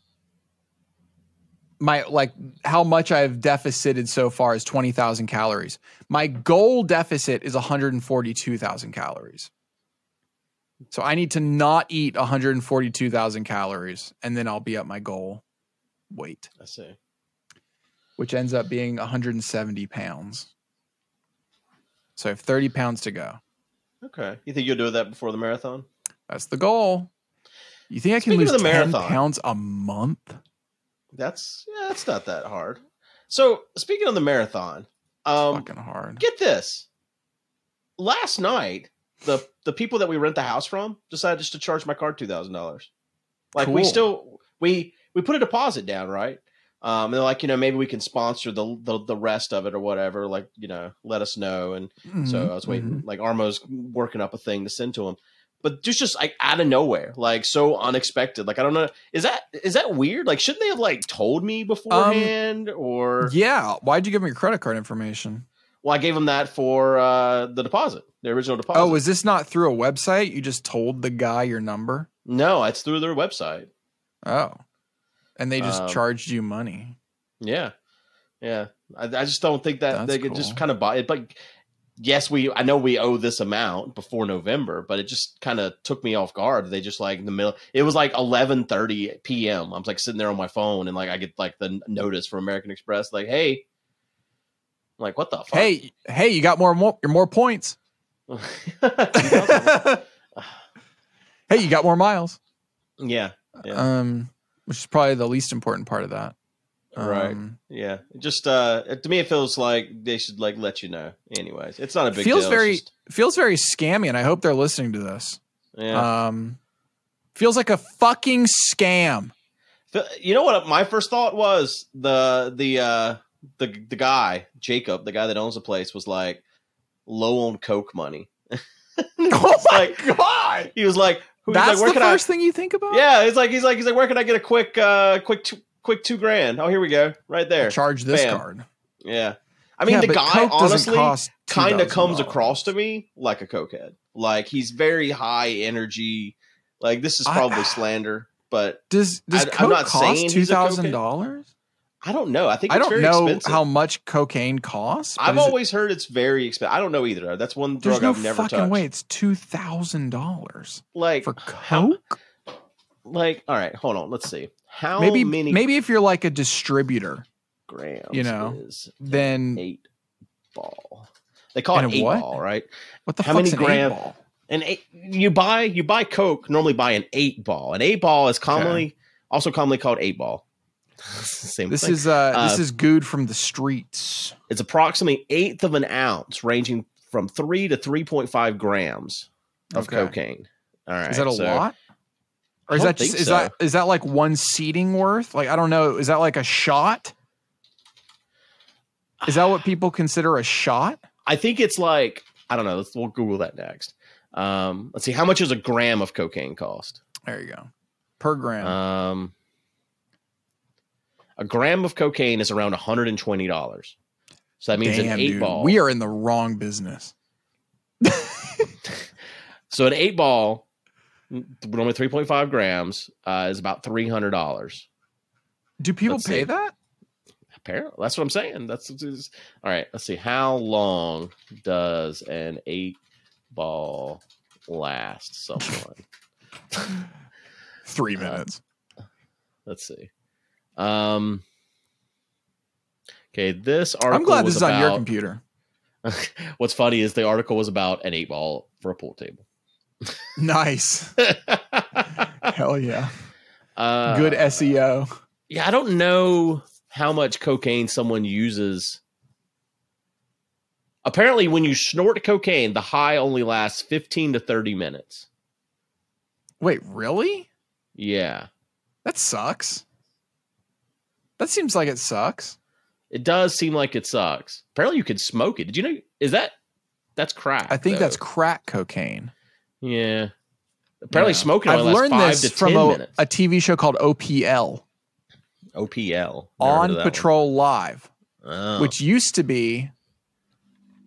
my like how much I've deficited so far is twenty thousand calories. My goal deficit is one hundred and forty-two thousand calories. So I need to not eat one hundred and forty-two thousand calories, and then I'll be at my goal weight, I see. which ends up being one hundred and seventy pounds. So I have thirty pounds to go. Okay. You think you'll do that before the marathon? That's the goal. You think I can lose 10 pounds a month? That's yeah, that's not that hard. So speaking of the marathon, um Fucking hard. get this. Last night, the the people that we rent the house from decided just to charge my card two thousand dollars. Like we still we we put a deposit down, right? Um, and they're like, you know, maybe we can sponsor the, the the rest of it or whatever. Like, you know, let us know. And so Mhm, I was waiting. mhm. Like Armo's working up a thing to send to him, but just just like out of nowhere, like so unexpected. Like I don't know, is that is that weird? Like shouldn't they have like told me beforehand? or Yeah. Why'd you give me your credit card information? well, I gave them that for uh, the deposit, the original deposit. Oh, is this not through a website? You just told the guy your number? no, it's through their website. Oh. And they just Um, charged you money. Yeah, yeah. I, I just don't think that That's they could just kind of buy it. But yes, we I know we owe this amount before November, but it just kind of took me off guard. They just like in the middle. It was like eleven thirty p.m. I was like sitting there on my phone, and like I get like the notice from American Express, like, "Hey." I'm like what the fuck? Hey, hey, you got more more, your more points. Hey, you got more miles. yeah, Yeah. Um, which is probably the least important part of that. Right. Um, yeah. It Just uh, to me, it feels like they should like let you know. Anyways, it's not a big feels deal. Very just- feels very scammy, and I hope they're listening to this. yeah. Um, feels like a fucking scam. You know what my first thought was the the uh the the guy Jacob, the guy that owns the place, was like low on coke money. oh my like- god! He was like, who- That's like, where the first thing you think about. Yeah, he's like, he's like, he's like, where can I get a quick, uh, quick, two, quick two grand? Oh, here we go, right there. charge this Bam. card. Yeah, I mean, Yeah, the guy Coke honestly kind of comes across to me like a cokehead. Like he's very high energy. Like this is I- probably slander, but Does does I- I'm Coke not cost two thousand dollars? I don't know. I think I don't very know expensive. how much cocaine costs. I've is it- always heard it's very expensive. I don't know either. That's one drug no I've never fucking touched. way. It's two thousand dollars Like for how- Coke. like all right, hold on. Let's see. How maybe many maybe if you're like a distributor, grams you know, then eight ball? They call it eight what? ball, right? what the how many grams? ball? And eight, you buy you buy Coke normally buy an eight ball. An eight ball is commonly also commonly called eight ball. Same This thing. is uh, this Uh, is good from the streets. it's approximately eighth of an ounce, ranging from three to three point five grams of Okay. cocaine. All right, Is that a so- lot? Or is that just is so. that is that like one seating worth? Like I don't know. Is that like a shot? Is that what people consider a shot? I think it's like I don't know. Let's we'll Google that next. Um, let's see how much does a gram of cocaine cost. There you go. Per gram. Um, a gram of cocaine is around one hundred and twenty dollars. So that means Damn, an eight dude. ball. We are in the wrong business. so an eight ball, normally three point five grams, uh, is about three hundred dollars. Do people Let's pay see. that? Apparently, that's what I'm saying. That's all right. Let's see. How long does an eight ball last? Someone. Three Uh, minutes. let's see. Um. Okay, this article. I'm glad this is on your computer. What's funny is the article was about an eight ball for a pool table. Nice. Hell yeah. uh, Good SEO. Yeah, I don't know how much cocaine someone uses. Apparently, when you snort cocaine, the high only lasts 15 to 30 minutes. Wait, really? Yeah, That sucks. That seems like it sucks. it does seem like it sucks. Apparently, you could smoke it. Did you know? Is that that's crack? I think though. that's crack cocaine. Yeah. Apparently, Yeah. smoking I've learned this from a, a TV show called OPL, OPL Never On Patrol Live. Oh. which used to be.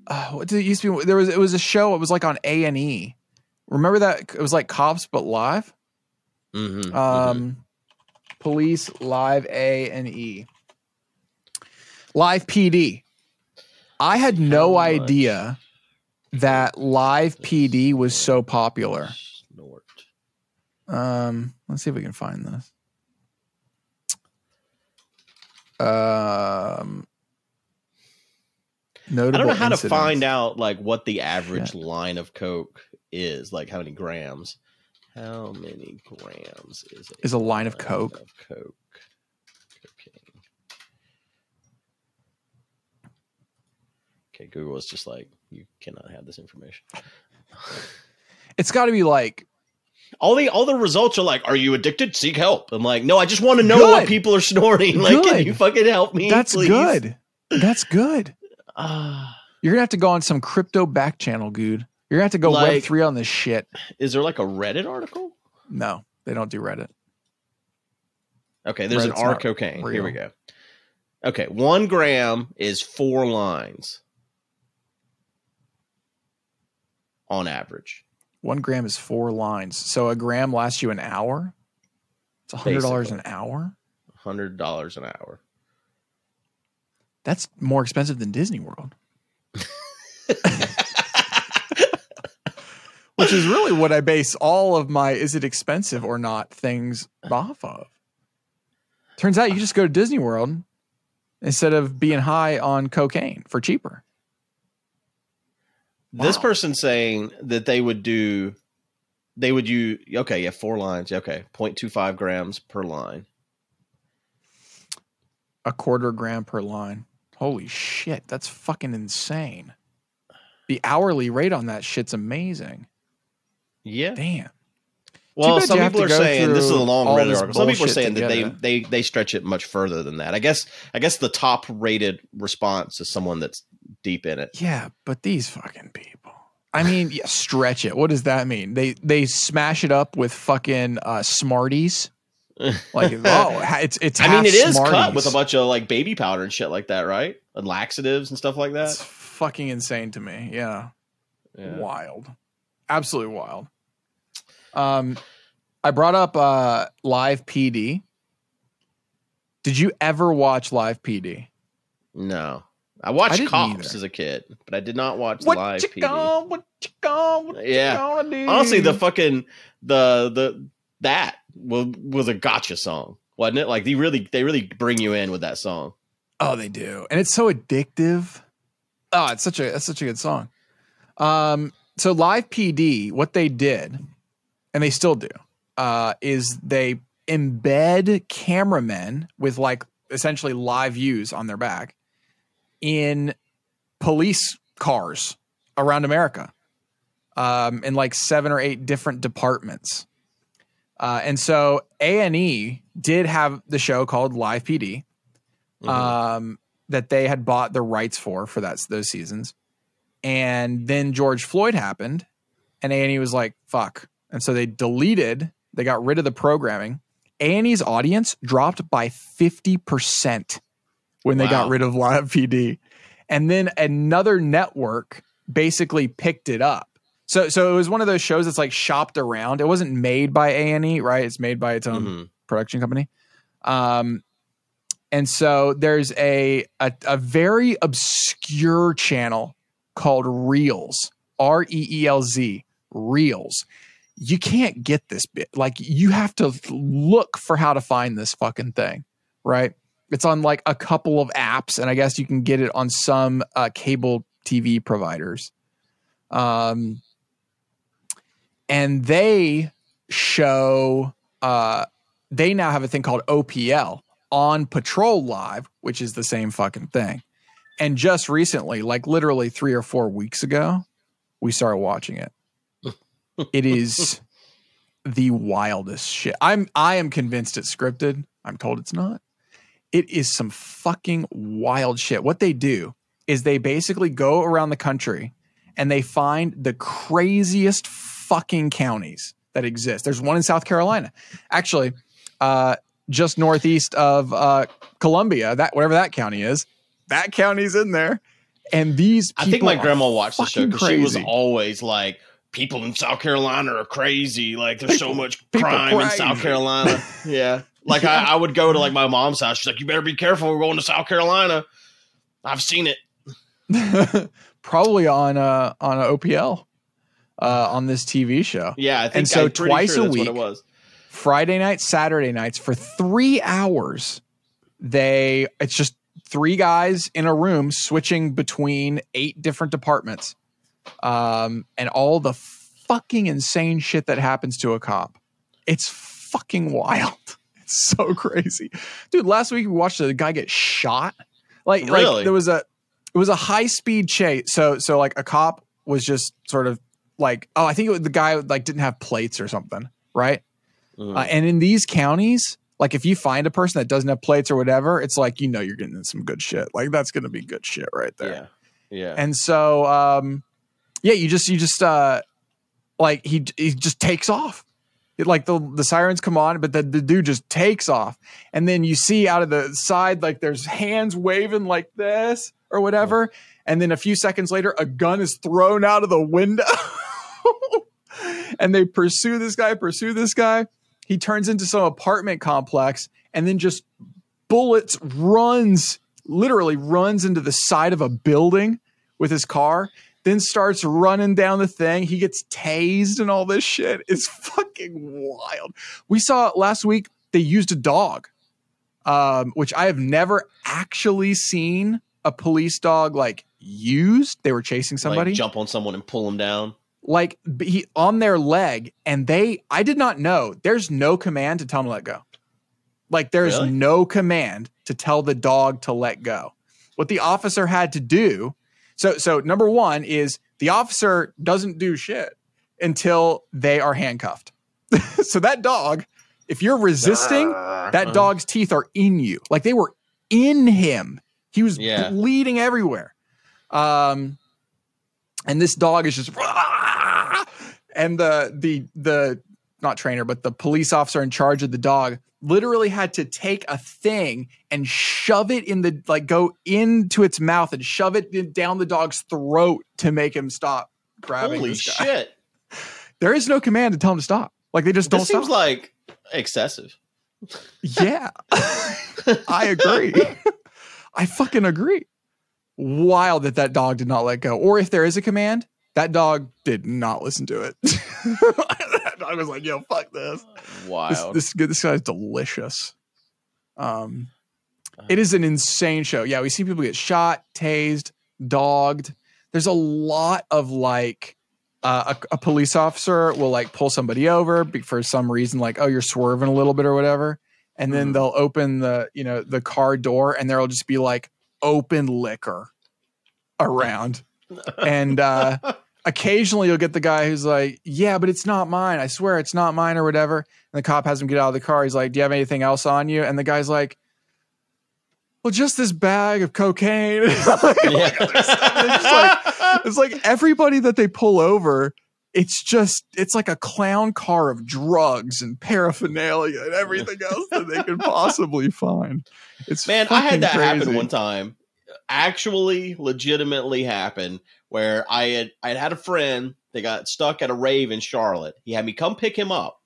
Uh, what did it used to be? There was it was a show. It was like on A and E. Remember that it was like cops but live. Mhm, mhm. Um, police live A and E. Live PD. I had no How much? That live PD was so popular. snort. Um, let's see if we can find this. Um, I don't know how incidents. to find out like what the average line of coke is, like how many grams. How many grams is Is a line of coke? Of coke. Okay, Google is just like you cannot have this information. It's got to be like All the all the results are like, "Are you addicted? Seek help." I'm like, "No, I just want to know Good. what people are snorting. Like, can you fucking help me? that's please? good. That's good. Ah. You're gonna have to go on some crypto back channel, dude. You're gonna have to go Like- web three on this shit. is there like a Reddit article? No, they don't do Reddit. Okay, there's Reddit's an R cocaine. Here we go. Okay, one gram is four lines on average. One gram is four lines, so a gram lasts you an hour. It's a hundred dollars an hour. Hundred dollars an hour. That's more expensive than Disney World, which is really what I base all of my "is it expensive or not" things off of. Turns out you just go to Disney World instead of being high on cocaine for cheaper. This Wow. person saying that they would do, they would use. Okay, yeah, four lines. Okay, 0.25 grams per line. a quarter gram per line. Holy shit, that's fucking insane. The hourly rate on that shit's amazing. Yeah. Damn. Well, some people are saying this is a long Reddit article. Some people are saying that they, it. they they stretch it much further than that. I guess I guess the top rated response is someone that's deep in it. Yeah, but these fucking people. I mean, yeah, stretch it. What does that mean? They they smash it up with fucking uh, Smarties. Like, oh, it's it's. I mean, it is cut Smarties. with a bunch of like baby powder and shit like that, right? And laxatives and stuff like It's that. fucking insane to me. Yeah. Yeah. wild absolutely wild um i brought up uh live pd did you ever watch live pd No, I watched didn't Cops either. as a kid, but I did not watch what live you PD. gonna, what you gonna, what Yeah. you? Honestly, the fucking the the that was was a gotcha song, wasn't it? Like they really they really bring you in with that song. oh they do and it's so addictive oh it's such a it's such a good song um so live pd what they did and they still do uh is they embed cameramen with like essentially live views on their back in police cars around America um, in like seven or eight different departments. Uh, and so A&E did have the show called Live PD Mhm. um, that they had bought the rights for for that those seasons. And then George Floyd happened and A&E was like, fuck. And so they deleted, they got rid of the programming. A&E's audience dropped by 50% when they got rid of Live PD. And then another network basically picked it up. So so it was one of those shows that's like shopped around. It wasn't made by A&E, right? It's made by its own Mhm. production company. Um, and so there's a, a a very obscure channel called Reelz, R E E L Z, Reelz. You can't get this bit. Like you have to look for how to find this fucking thing, right? It's on like a couple of apps, and I guess you can get it on some uh, cable TV providers. Um, and they show uh, they now have a thing called OPL on Patrol Live, which is the same fucking thing. And just recently, like literally three or four weeks ago, we started watching it. It is the wildest shit. I'm I am convinced it's scripted. I'm told it's not. It is some fucking wild shit. What they do is they basically go around the country and they find the craziest fucking counties that exist. There's one in South Carolina. Actually, uh, just northeast of uh, Columbia, that whatever that county is, that county's in there. And these I think my grandma watched the show because she was always like, "People in South Carolina are crazy. Like, there's so much crime in South. Carolina." yeah, like I, I would go to like my mom's house. She's like, "You better be careful. We're going to South Carolina." I've seen it. probably on uh on a OPL uh on this TV show. Yeah, I think And so twice sure a week- What it was. Friday nights, Saturday nights for 3 hours. They it's just three guys in a room switching between eight different departments. Um and all the fucking insane shit that happens to a cop. It's fucking wild. It's so crazy. Dude, last week we watched a guy get shot. Like Really? like there was a it was a high speed chase. So so like a cop was just sort of like oh I think it was the guy like didn't have plates or something, right? Mhm. Uh, and in these counties, like if you find a person that doesn't have plates or whatever, it's like you know you're getting in some good shit. Like that's gonna be good shit right there. yeah, yeah. And so um yeah, you just you just uh like he he just takes off. It, like the the sirens come on, but the, the dude just takes off. And then you see out of the side like there's hands waving like this or whatever. And then a few seconds later, a gun is thrown out of the window. and they pursue this guy, pursue this guy. He turns into some apartment complex and then just bullets runs, literally runs into the side of a building with his car, then starts running down the thing. He gets tased and all this shit. It's fucking wild. We saw last week they used a dog, um, which I have never actually seen a police dog like used. They were chasing somebody Like jump on someone and pull them down. like he on their leg and they i did not know there's no command to tell them to let go like there's Really? no command to tell the dog to let go what the officer had to do so so number one is the officer doesn't do shit until they are handcuffed so that dog if you're resisting that Uh-huh. dog's teeth are in you like they were in him he was Yeah. bleeding everywhere um and this dog is just and the the the not trainer but the police officer in charge of the dog literally had to take a thing and shove it in the like go into its mouth and shove it down the dog's throat to make him stop grabbing Holy shit! there is no command to tell him to stop like they just don't seems stop like excessive. yeah I agree. I fucking agree. Wild that that dog did not let go. Or if there is a command, that dog did not listen to it. dog was like, "Yo, fuck this. This, Wild. this this guy's delicious." Um, it is an insane show. Yeah, we see people get shot, tased, dogged. There's a lot of like uh, a, a police officer will like pull somebody over for some reason, like oh you're swerving a little bit or whatever, and then Mhm. they'll open the you know the car door and there'll just be like open liquor around, and uh, occasionally you'll get the guy who's like, yeah, but it's not mine. I swear it's not mine or whatever. And the cop has him get out of the car. He's like, do you have anything else on you? And the guy's like, well, just this bag of cocaine. Yeah. it's, like, it's like everybody that they pull over, it's just, it's like a clown car of drugs and paraphernalia and everything else that they could possibly find. It's Man, I had that happen one time. Actually, legitimately happened where I had I had had a friend that got stuck at a rave in Charlotte. He had me come pick him up.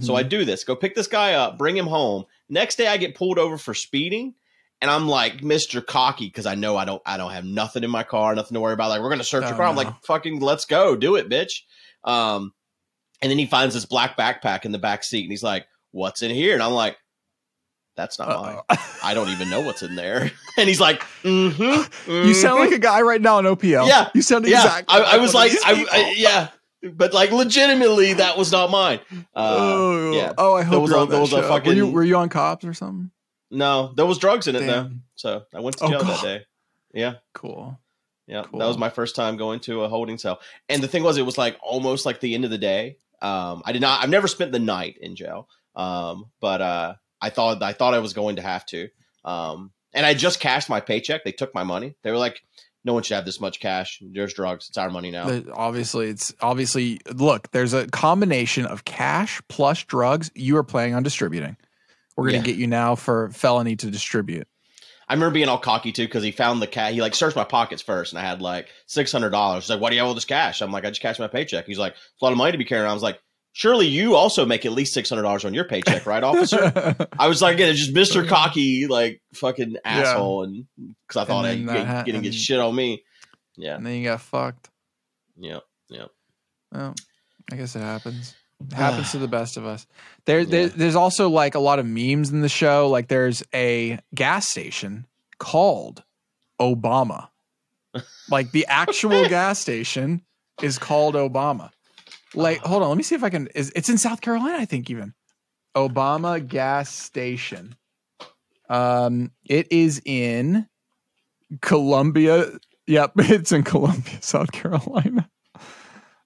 So Mhm. I do this, go pick this guy up, bring him home. Next day I get pulled over for speeding. And I'm like Mr. Cocky because I know I don't I don't have nothing in my car, nothing to worry about. Like we're gonna search Oh, your car. I'm like, fucking let's go, do it, bitch. Um And then he finds this black backpack in the back seat, and he's like, "What's in here?" And I'm like, "That's not mine. I don't even know what's in there." And he's like, mm-hmm, You sound like a guy right now on OPL. Yeah. You sound yeah. exactly. I, I was like, I. I- yeah, but like legitimately, that was not mine. Uh, oh, yeah. oh, I hope was you're on that was a show. were, you, fucking- were you on cops or something? No, there was drugs in it though, so I went to Oh, jail that day. Yeah. Cool. Yeah, Cool. that was my first time going to a holding cell. And the thing was, it was like almost like the end of the day. Um, I did not. I've never spent the night in jail. Um, but uh, I thought I thought I was going to have to. Um, and I just cashed my paycheck. They took my money. They were like, "No one should have this much cash. There's drugs. It's our money now." There- obviously, it's obviously look. There's a combination of cash plus drugs. You are planning on distributing. We're gonna Yeah. get you now for felony to distribute. I remember being all cocky too because he found the cat. He like searched my pockets first, and I had like six hundred dollars. He's like, "Why do you have all this cash?" I'm like, "I just cashed my paycheck." He's like, "It's a lot of money to be carrying." I was like, "Surely you also make at least six hundred dollars on your paycheck, right, officer?" I was like, again, it's just Mister Cocky, like fucking asshole, and because I thought I get, getting get shit on me. Yeah, and then you got fucked. yeah, Well, I guess it happens. It happens to the best of us. There, there, there's also like a lot of memes in the show. Like there's a gas station called Obama. like the actual gas station is called Obama. Like, hold on, let me see if I can. Is it's in South Carolina? I think even Obama gas station. Um, it is in Columbia. Yep, it's in Columbia, South Carolina.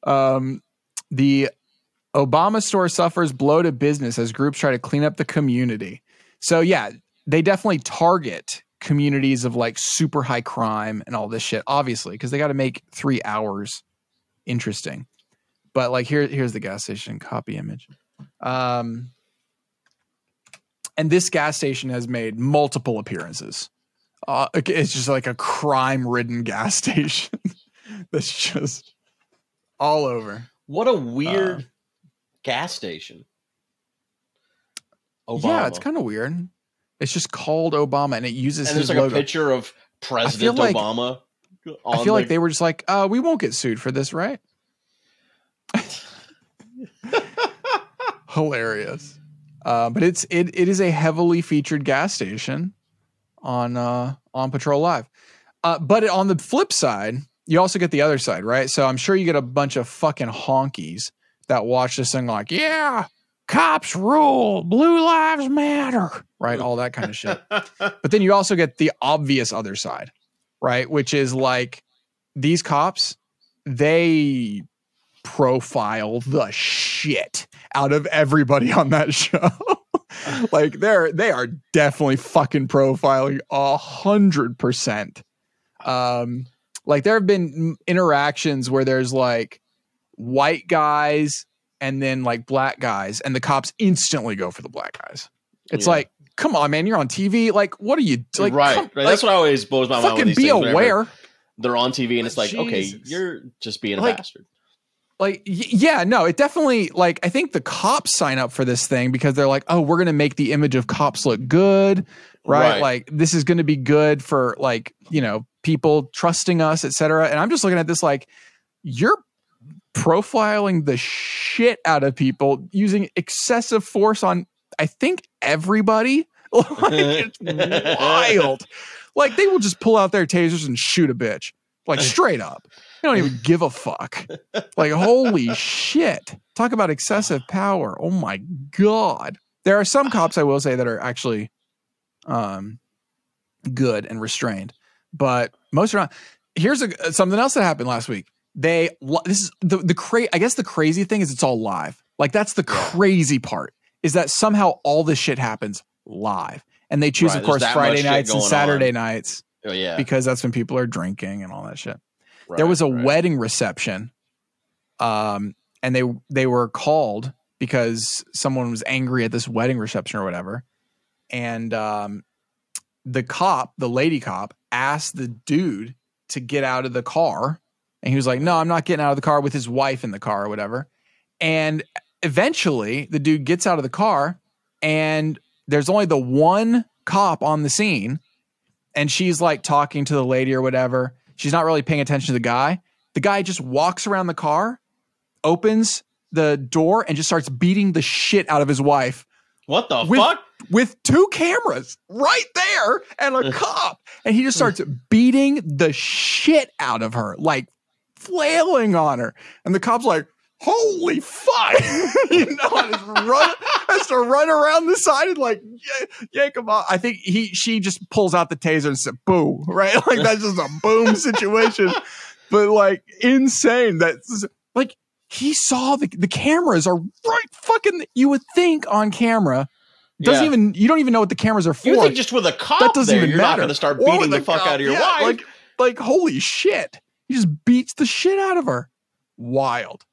Um, the Obama store suffers blow to business as groups try to clean up the community. So yeah, they definitely target communities of like super high crime and all this shit, obviously, because they got to make three hours interesting. But like here, here's the gas station copy image. Um, and this gas station has made multiple appearances. Uh, it's just like a crime-ridden gas station that's just all over. what a weird gas station. Obama. Yeah, it's kind of weird. It's just called Obama, and it uses and his there's like logo. a picture of President like- Obama. I on feel like they were just like, uh, we won't get sued for this, right? Hilarious. Uh, but it's it it is a heavily featured gas station on uh on Patrol Live. Uh, but on the flip side, you also get the other side, right? So I'm sure you get a bunch of fucking honkies that watch this thing like, yeah, cops rule, blue lives matter, right? All that kind of shit. But then you also get the obvious other side, right? Which is like these cops, they profile the shit out of everybody on that show. like they're they are definitely fucking profiling a hundred percent. Um, like there have been interactions where there's like white guys and then like black guys, and the cops instantly go for the black guys. It's Yeah. like, come on, man, you're on TV. Like, what are you like? right, come- right. like, That's what I always blows my mind. fucking be whenever aware. They're on TV, and it's like, okay, you're just being a Like, bastard. Like y- yeah no it definitely like i think the cops sign up for this thing because they're like oh we're gonna make the image of cops look good right, Right. like this is gonna be good for like you know people trusting us etc and i'm just looking at this like you're profiling the shit out of people using excessive force on i think everybody? Like it's wild. Like they will just pull out their tasers and shoot a bitch. Like straight up they don't even give a fuck. Like holy shit. Talk about excessive power. Oh my god. There are some cops i will say that are actually um good and restrained but most are not. Here's a, something else that happened last week. They this is the the cra- i guess the crazy thing is it's all live. Like that's the crazy part is that somehow all this shit happens live. And they choose Right, of course friday nights and saturday on. nights Oh yeah, because that's when people are drinking and all that shit right, there was a right. wedding reception um and they they were called because someone was angry at this wedding reception or whatever and um the cop the lady cop asked the dude to get out of the car and he was like no i'm not getting out of the car with his wife in the car or whatever and eventually the dude gets out of the car and there's only the one cop on the scene and she's like talking to the lady or whatever. She's not really paying attention to the guy. The guy just walks around the car, opens the door and just starts beating the shit out of his wife What the With- fuck? with two cameras right there and a cop. And he just starts beating the shit out of her, like flailing on her. And the cop's like, holy fuck. you know, and just run, has to run around the side and like yank, him off. I think he she just pulls out the taser and said, boo, right? Like that's just a boom situation. But like insane. That's like he saw the the cameras are right fucking you would think on camera. Doesn't Yeah. even you don't even know what the cameras are for. You think just with a cop that doesn't there, even you're matter. not going to start beating with the fuck cop. out of your Yeah, wife? Like, like holy shit. He just beats the shit out of her. Wild.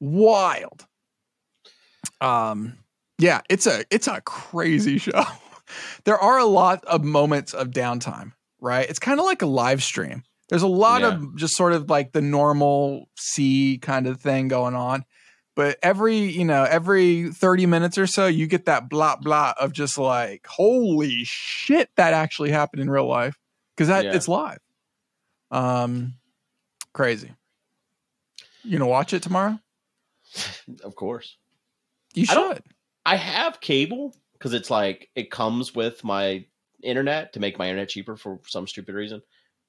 Wild. Um yeah, it's a it's a crazy show. there are a lot of moments of downtime, right? It's kind of like a live stream. There's a lot of just sort of like the normal C kind of thing going on. But every, you know, every 30 minutes or so, you get that blah blah of just like, holy shit, that actually happened in real life. Because that Yeah. it's live. Um crazy. You gonna watch it tomorrow? of course. You I should. I have cable because it's like it comes with my internet to make my internet cheaper for some stupid reason.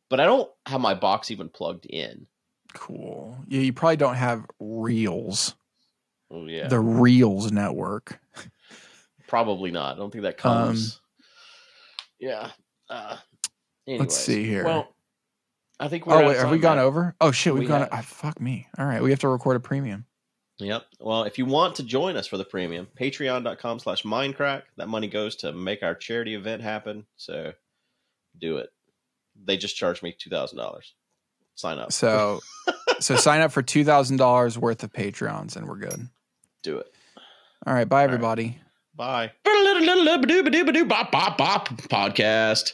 But I don't have my box even plugged in. Cool. Yeah, you probably don't have Reelz, Oh yeah, the Reelz network. probably not. I don't think that comes. yeah. Uh, anyways. see here. Well, I think we're. Oh wait, have we gone Matt. over? Oh shit, we've We gone. have. ah, fuck me. All right, we have to record a premium. Yep. Well, if you want to join us for the premium, patreon.com slash mindcrack. That money goes to make our charity event happen. So do it. They just charged me $2,000. Sign up. So, so sign up for two thousand dollars worth of Patreons, and we're good. Do it. All right, bye right. everybody. Bye. Podcast.